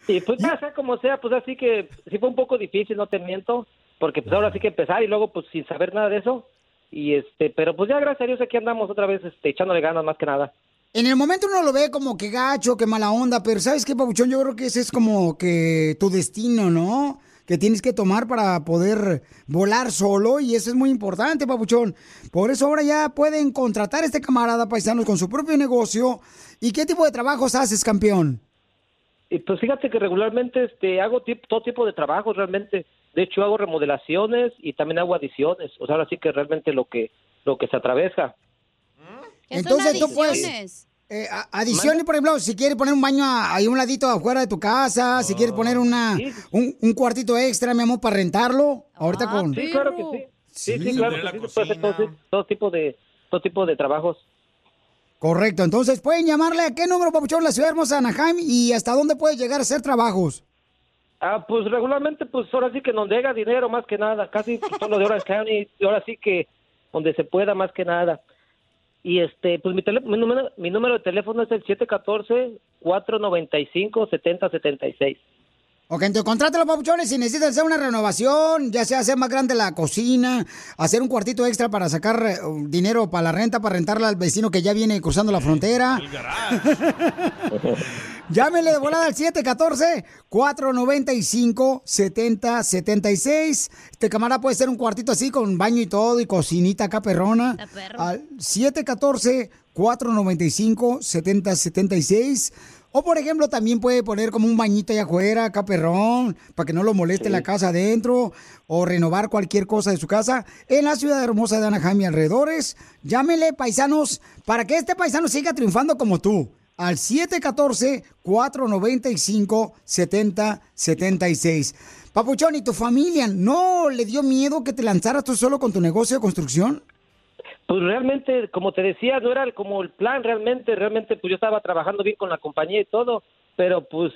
Y pues ya sea como sea, pues así que sí fue un poco difícil, no te miento, porque pues ahora sí que empezar y luego pues sin saber nada de eso. Y este, pero pues ya gracias a Dios aquí andamos otra vez este echándole ganas más que nada. En el momento uno lo ve como que gacho, que mala onda, pero ¿sabes qué, Pabuchón? Yo creo que ese es como que tu destino, ¿no? Que tienes que tomar para poder volar solo y eso es muy importante, Pabuchón. Por eso ahora ya pueden contratar a este camarada paisanos con su propio negocio. ¿Y qué tipo de trabajos haces, campeón? Y pues fíjate que regularmente este hago todo tipo de trabajos realmente. de hecho hago remodelaciones y también hago adiciones. O sea, ahora sí que realmente lo que lo que se atraviesa. Entonces tú puedes... Eh, adiciones, por ejemplo, si quieres poner un baño a- ahí un ladito afuera de tu casa, si quieres poner una un, un cuartito extra, mi amor, para rentarlo, ahorita con... Sí, claro que sí. Sí, sí, claro que sí, se puede hacer todo, todo tipo de todo tipo de trabajos. Correcto, entonces pueden llamarle a qué número, papuchón, la ciudad hermosa de Anaheim y hasta dónde puede llegar a hacer trabajos. Ah, pues regularmente, pues ahora sí que donde haya dinero más que nada, casi solo de Orange County, y ahora sí que donde se pueda más que nada. Y este, pues mi, tele- mi, número, mi número de teléfono es el 714-495-7076. Ok, entonces contrátalo, papuchones, si necesitas hacer una renovación, ya sea hacer más grande la cocina, hacer un cuartito extra para sacar eh, dinero para la renta, para rentarla al vecino que ya viene cruzando la frontera. Llámele de volada al 714-495-7076. Este camarada puede ser un cuartito así con baño y todo y cocinita acá perrona. Al 714-495-7076. O por ejemplo, también puede poner como un bañito allá afuera, acá perrón, para que no lo moleste la casa adentro, o renovar cualquier cosa de su casa en la ciudad hermosa de Anaheim y alrededores. Llámele, paisanos, para que este paisano siga triunfando como tú. Al 714-495-7076. Papuchón, ¿y tu familia no le dio miedo que te lanzaras tú solo con tu negocio de construcción? Pues realmente, como te decía, no era el- como el plan realmente, realmente pues yo estaba trabajando bien con la compañía y todo, pero pues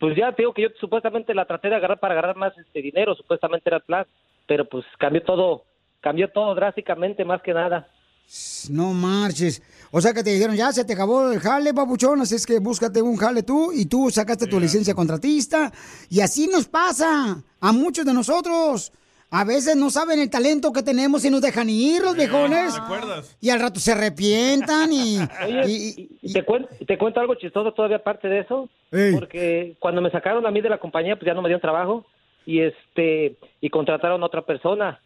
pues ya te digo que yo supuestamente la traté de agarrar para agarrar más este dinero, supuestamente era el plan, pero pues cambió todo, cambió todo drásticamente más que nada. No marches. O sea que te dijeron, ya se te acabó el jale, papuchón, así es que búscate un jale tú y tú sacaste tu licencia contratista. Y así nos pasa a muchos de nosotros. A veces no saben el talento que tenemos y nos dejan ir los viejones. Y al rato se arrepientan y... Oye, y- y te, cuento, te cuento algo chistoso todavía aparte de eso, porque cuando me sacaron a mí de la compañía, pues ya no me dieron trabajo y este y contrataron a otra persona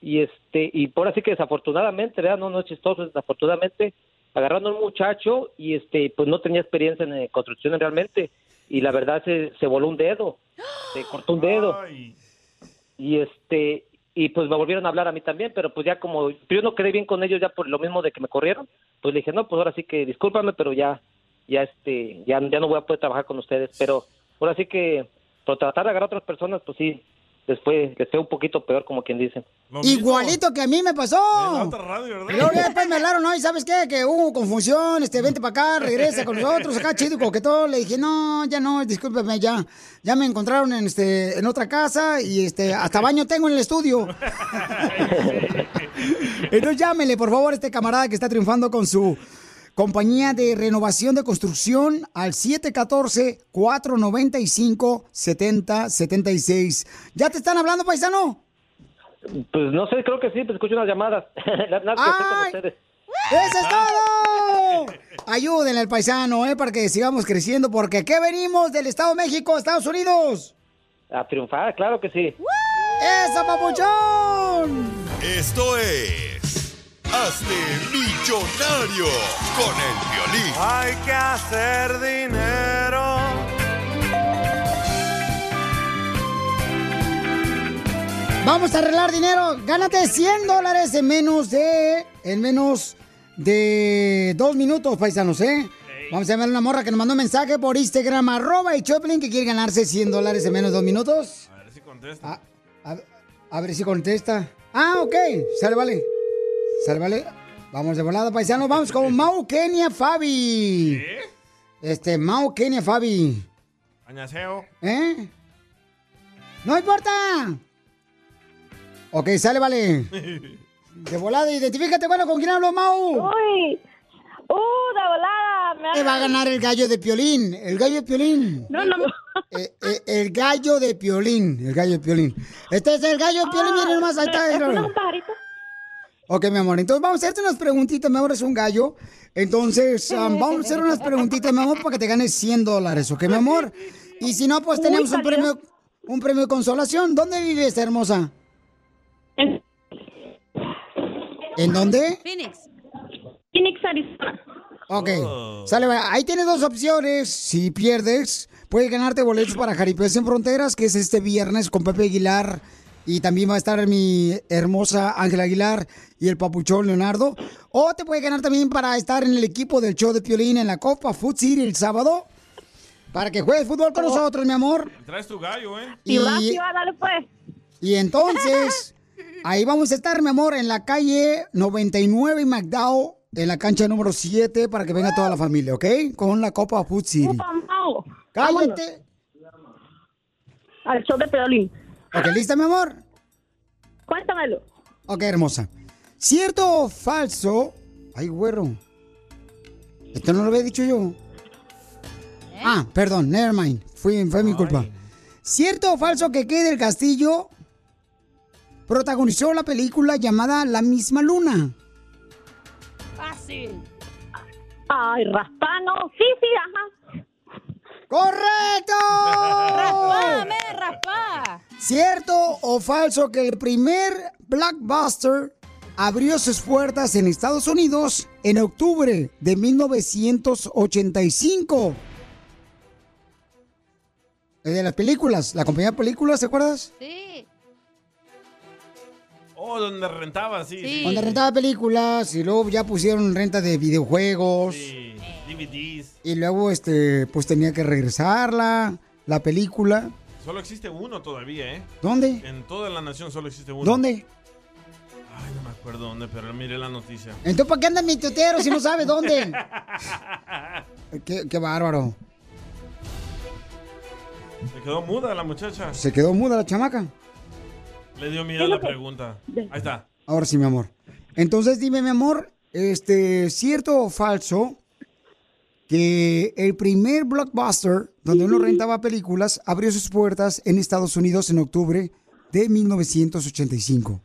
y este y por así que desafortunadamente, ¿verdad? No, no es chistoso, desafortunadamente agarraron a un muchacho y este pues no tenía experiencia en eh, construcción realmente y la verdad se, se voló un dedo, se cortó un dedo y este y pues me volvieron a hablar a mí también, pero pues ya como yo no quedé bien con ellos ya por lo mismo de que me corrieron, pues le dije, "No, pues ahora sí que discúlpame, pero ya ya este ya ya no voy a poder trabajar con ustedes, pero ahora sí que por tratar de agarrar a otras personas, pues sí, después les fue un poquito peor como quien dice. Igualito que a mí me pasó. Y luego ya después me hablaron, ¿no? ¿Y sabes qué? Que hubo confusión, este, vente para acá, regresa con nosotros, acá chido y coquetón. Le dije, no, ya no, discúlpeme, ya. Ya me encontraron en, este, en otra casa y este, hasta baño tengo en el estudio. Entonces llámele, por favor, a este camarada que está triunfando con su compañía de renovación de construcción al 714-495-7076. ¿Ya te están hablando, paisano? Pues no sé, creo que sí, pues escucho unas llamadas. ¡Ay! ¡Eso es todo! Ayúdenle al paisano, ¿eh? Para que sigamos creciendo, porque aquí venimos del Estado de México, Estados Unidos. A triunfar, claro que sí. ¡Eso, papuchón! Esto es. Hazte millonario con el violín. Hay que hacer dinero. Vamos a arreglar dinero. Gánate 100 dólares en menos de... En menos de dos minutos, paisanos, ¿eh? Vamos a llamar a una morra que nos mandó un mensaje por Instagram, arroba y Choplin, que quiere ganarse 100 dólares en menos de dos minutos. A ver si contesta. A, a ver si contesta. Ah, ok. Sale, vale. Sale, vale. Vamos de volada, paisanos. Vamos con Mau Kenia Fabi. Este, Mau Kenia Fabi. Añaseo. ¿Eh? ¡No importa! Ok, sale, vale. De volada, identifícate, bueno, ¿con quién hablo, Mau? ¡Uy! ¡Uh, de volada! Me Te va a ganar el gallo de Piolín. El gallo de Piolín. No, no. Eh, eh, el gallo de Piolín. El gallo de Piolín. Este es el gallo de Piolín, miren nomás, ahí está. ¿Es míralo. un pajarito? Ok, mi amor, entonces vamos a hacerte unas preguntitas, mi amor, es un gallo. Entonces, um, vamos a hacer unas preguntitas, mi amor, para que te ganes 100 dólares, ¿ok, mi amor? Y si no, pues Uy, tenemos un premio, un premio de consolación. ¿Dónde vives, hermosa? ¿En dónde? Phoenix. Phoenix, Arizona. Ok, sale, va. ahí tienes dos opciones. Si pierdes, puedes ganarte boletos para Jaripeo Sin Fronteras, que es este viernes con Pepe Aguilar. Y también va a estar mi hermosa Ángela Aguilar y el papuchón Leonardo. O te puedes ganar también para estar en el equipo del show de Piolín en la Copa Food City el sábado. Para que juegues fútbol con nosotros, mi amor. Traes tu gallo, ¿eh? Y- dale pues. Y entonces, ahí vamos a estar, mi amor, en la calle 99 y McDowell, en la cancha número 7, para que venga toda la familia, ¿ok? Con la Copa Food City. Cállate. Al show de Peolín. Ok, ¿lista, mi amor? Cuéntamelo. Ok, hermosa. ¿Cierto o falso? Ay, güero. Esto no lo había dicho yo. Ah, perdón, never mind. Fui, fue mi culpa. ¿Cierto o falso que Kay del Castillo protagonizó la película llamada La misma luna? Fácil. Ay, raspano. Sí, sí, ajá. ¡Correcto! ¡Raspame, raspa! ¿Cierto o falso que el primer blockbuster abrió sus puertas en Estados Unidos en octubre de 1985? El de las películas, la compañía de películas, ¿te acuerdas? Sí. Oh, donde rentaba, sí. sí. Donde rentaba películas y luego ya pusieron renta de videojuegos. Sí, DVDs. Y luego, este, pues tenía que regresarla, la película. Solo existe uno todavía, ¿eh? ¿Dónde? En toda la nación solo existe uno. ¿Dónde? Ay, no me acuerdo dónde, pero miré la noticia. Entonces, ¿para qué anda mi tutero si no sabe dónde? qué, qué bárbaro. Se quedó muda la muchacha. Se quedó muda la chamaca. Le dio miedo la pregunta. Ahí está. Ahora sí, mi amor. Entonces, dime, mi amor, este, ¿cierto o falso que el primer blockbuster donde uno rentaba películas abrió sus puertas en Estados Unidos en octubre de 1985?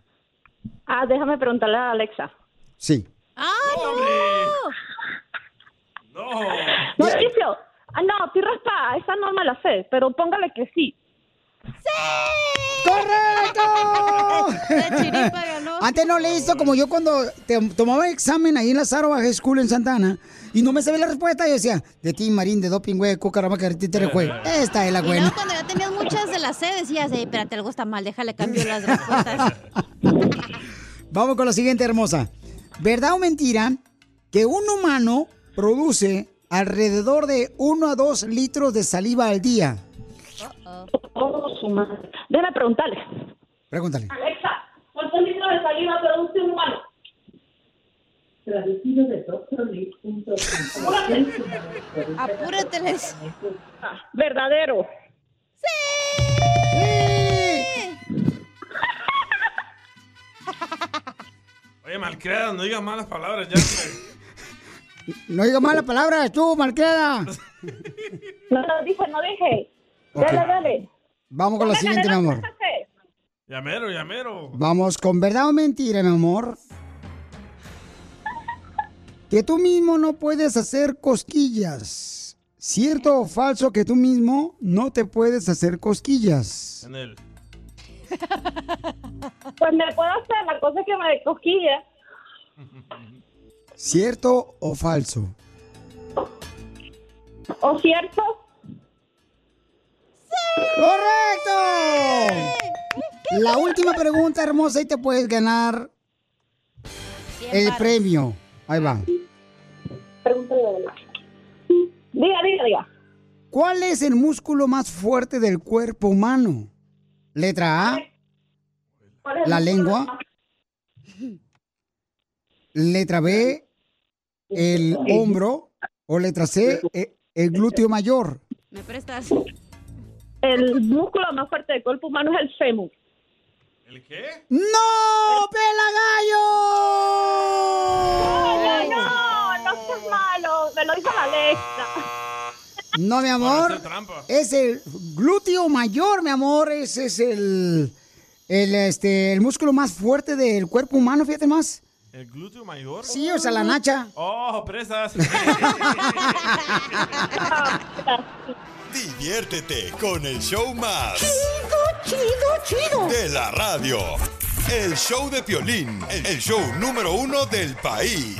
Ah, déjame preguntarle a Alexa. Sí. ¡Ah, no! No, Mauricio. Ah, no, sí raspa. Esa no me la sé, pero póngale que sí. ¡Correcto! Antes no le hizo como yo cuando te- tomaba examen ahí en la High School en Santana y no me sabía la respuesta. Yo decía, de ti, Marín, de doping, güey, cucarama, cartita, güey. Esta es la Y buena. luego cuando ya tenías muchas de las C decías, "Ey, espérate, algo está mal, déjale cambio las respuestas. Vamos con la siguiente hermosa. ¿Verdad o mentira que un humano produce alrededor de 1 a 2 litros de saliva al día? Oh, su madre. Déjame preguntarle. Pregúntale. Alexa, ¿cuántos litros de saliva produce un humano? Traducido de. Apúrate, les. Verdadero. Oye, malcriada, no digas malas palabras ya. No digas malas palabras, tú, malcriada. No, no dije, no dije. Dale, dale. Vamos con la siguiente, mi amor. Llamero, llamero. Vamos con verdad o mentira, mi amor. Que tú mismo no puedes hacer cosquillas. ¿Cierto o falso que tú mismo no te puedes hacer cosquillas? En él. Pues me puedo hacer la cosa que me cosquilla. ¿Cierto o falso? ¿O cierto? ¡Correcto! La última pregunta, hermosa, y te puedes ganar el premio. Ahí va. Diga, diga, diga. ¿Cuál es el músculo más fuerte del cuerpo humano? Letra A, ¿Cuál es el la lengua. Letra B, el hombro. O letra C, e- el glúteo mayor. ¿Me prestas? El músculo más fuerte del cuerpo humano es el fémur. ¿El qué? ¡No, No, no, no seas malo. Me lo dijo la Alexa. No, mi amor. Es el glúteo mayor, mi amor. Ese es el, el, este, el músculo más fuerte del cuerpo humano, fíjate más. ¿El glúteo mayor? Sí, o sea, la nacha. Oh, presas. Diviértete con el show más. Chido, chido, De la radio. El show de Piolín, el show número uno del país.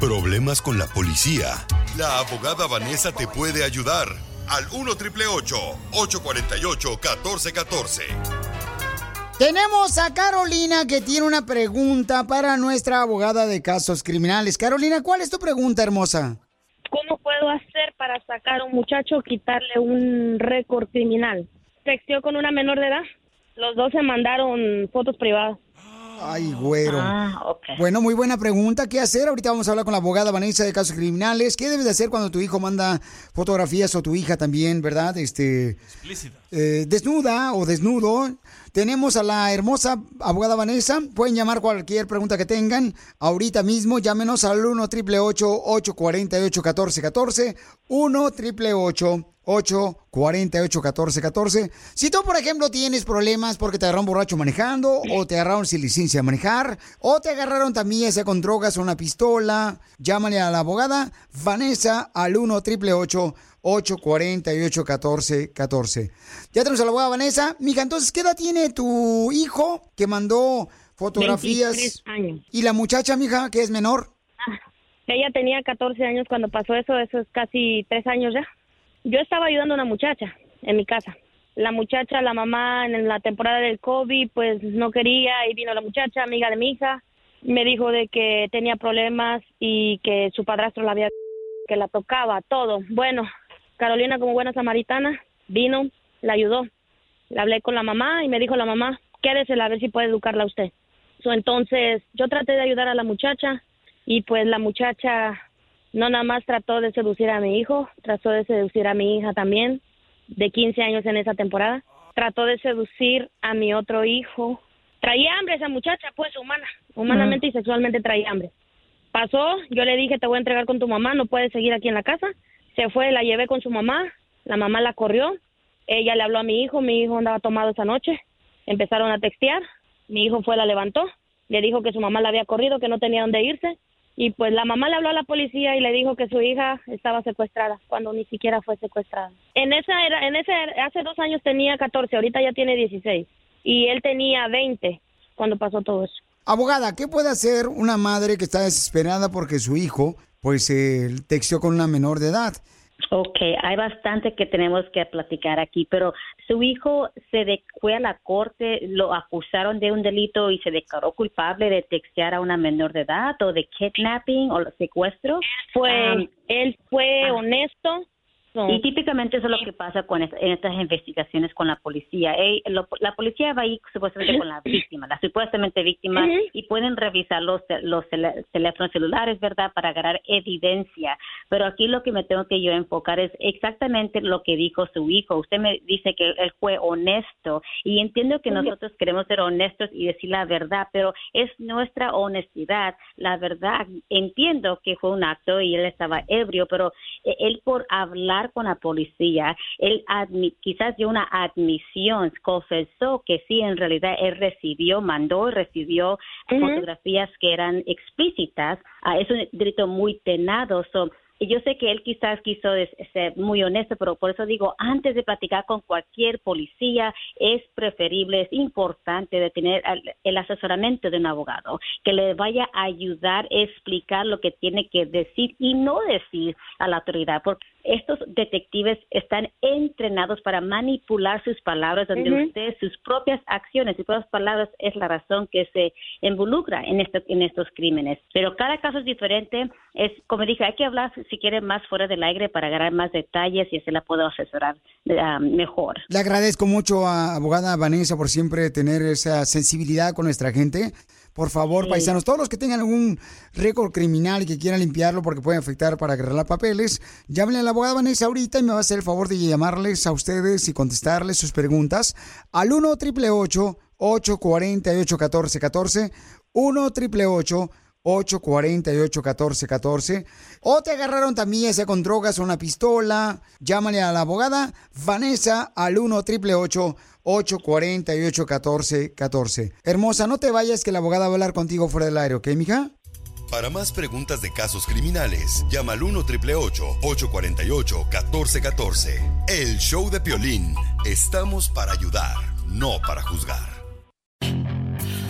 Problemas con la policía. La abogada Vanessa te puede ayudar. al 1 848 1414 Tenemos a Carolina que tiene una pregunta para nuestra abogada de casos criminales. Carolina, ¿cuál es tu pregunta, hermosa? ¿Cómo puedo hacer para sacar a un muchacho o quitarle un récord criminal? Texteó con una menor de edad. Los dos se mandaron fotos privadas. Ay, güero. Ah, ok. Bueno, muy buena pregunta. ¿Qué hacer? Ahorita vamos a hablar con la abogada Vanessa de casos criminales. ¿Qué debes de hacer cuando tu hijo manda fotografías o tu hija también, verdad? Este, eh, desnuda o desnudo. Tenemos a la hermosa abogada Vanessa. Pueden llamar cualquier pregunta que tengan. Ahorita mismo llámenos al 1 888 848 1414 1 888 848 1414 Si tú, por ejemplo, tienes problemas porque te agarraron borracho manejando, o te agarraron sin licencia de manejar, o te agarraron también ese con drogas o una pistola, llámale a la abogada Vanessa al 1 888 848 1414 Ya tenemos a la abogada Vanessa. Mija, entonces, ¿qué edad tiene tu hijo que mandó fotografías? 23 años. Y la muchacha, mija, que es menor. Ella tenía 14 años cuando pasó eso, eso es casi tres años ya. Yo estaba ayudando a una muchacha en mi casa. La muchacha, la mamá en la temporada del COVID, pues no quería y vino la muchacha, amiga de mi hija, me dijo de que tenía problemas y que su padrastro la había que la tocaba, todo. Bueno, Carolina como buena samaritana vino, la ayudó. Le hablé con la mamá y me dijo la mamá, quédese a ver si puede educarla a usted. So, entonces yo traté de ayudar a la muchacha y pues la muchacha no nada más trató de seducir a mi hijo, trató de seducir a mi hija también, de 15 años en esa temporada. Trató de seducir a mi otro hijo. Traía hambre esa muchacha, pues humana, humanamente y sexualmente traía hambre. Pasó, yo le dije, te voy a entregar con tu mamá, no puedes seguir aquí en la casa. Se fue, la llevé con su mamá, la mamá la corrió, ella le habló a mi hijo, mi hijo andaba tomado esa noche, empezaron a textear, mi hijo fue, la levantó, le dijo que su mamá la había corrido, que no tenía dónde irse, y pues la mamá le habló a la policía y le dijo que su hija estaba secuestrada cuando ni siquiera fue secuestrada. En esa era, en ese hace dos años tenía 14, ahorita ya tiene 16 y él tenía 20 cuando pasó todo eso. Abogada, ¿qué puede hacer una madre que está desesperada porque su hijo, pues, eh, texteó con una menor de edad? Ok, hay bastante que tenemos que platicar aquí, pero su hijo se fue a la corte, lo acusaron de un delito y se declaró culpable de textear a una menor de edad o de kidnapping o secuestro. Fue, Am, él fue ah. honesto. Y típicamente eso es lo que pasa con en estas investigaciones con la policía. Ey, lo- la policía va a ir supuestamente con la víctima, la supuestamente víctima, y pueden revisar los, los teléfonos celulares, ¿verdad?, para agarrar evidencia. Pero aquí lo que me tengo que yo enfocar es exactamente lo que dijo su hijo. Usted me dice que él fue honesto y entiendo que nosotros queremos ser honestos y decir la verdad, pero es nuestra honestidad. La verdad, entiendo que fue un acto y él estaba ebrio, pero eh, él por hablar con la policía, él quizás dio una admisión, confesó que sí, en realidad él recibió, mandó y recibió fotografías que eran explícitas. Ah, es un delito muy tenado. so, yo sé que él quizás quiso ser muy honesto, pero por eso digo, antes de platicar con cualquier policía, es preferible, es importante de tener el asesoramiento de un abogado, que le vaya a ayudar a explicar lo que tiene que decir y no decir a la autoridad, porque estos detectives están entrenados para manipular sus palabras, donde Ujú. usted, sus propias acciones, sus propias palabras es la razón que se involucra en, esto- en estos crímenes. Pero cada caso es diferente. Es, como dije, hay que hablar si quiere más fuera del aire para agarrar más detalles y así la puedo asesorar ah, mejor. Le agradezco mucho a abogada Vanessa por siempre tener esa sensibilidad con nuestra gente. Por favor, Sí. paisanos, todos los que tengan algún récord criminal y que quieran limpiarlo porque puede afectar para agarrar papeles, llámenle a la abogada Vanessa ahorita y me va a hacer el favor de llamarles a ustedes y contestarles sus preguntas al 1 888 848 1414 1 888 848-1414. O te agarraron también ese con drogas o una pistola. Llámale a la abogada Vanessa al 1 888 848 1414 Hermosa, no te vayas que la abogada va a hablar contigo fuera del aire, ¿ok, mija? Para más preguntas de casos criminales, llama al 1 848 1414 El show de Piolín. Estamos para ayudar, no para juzgar.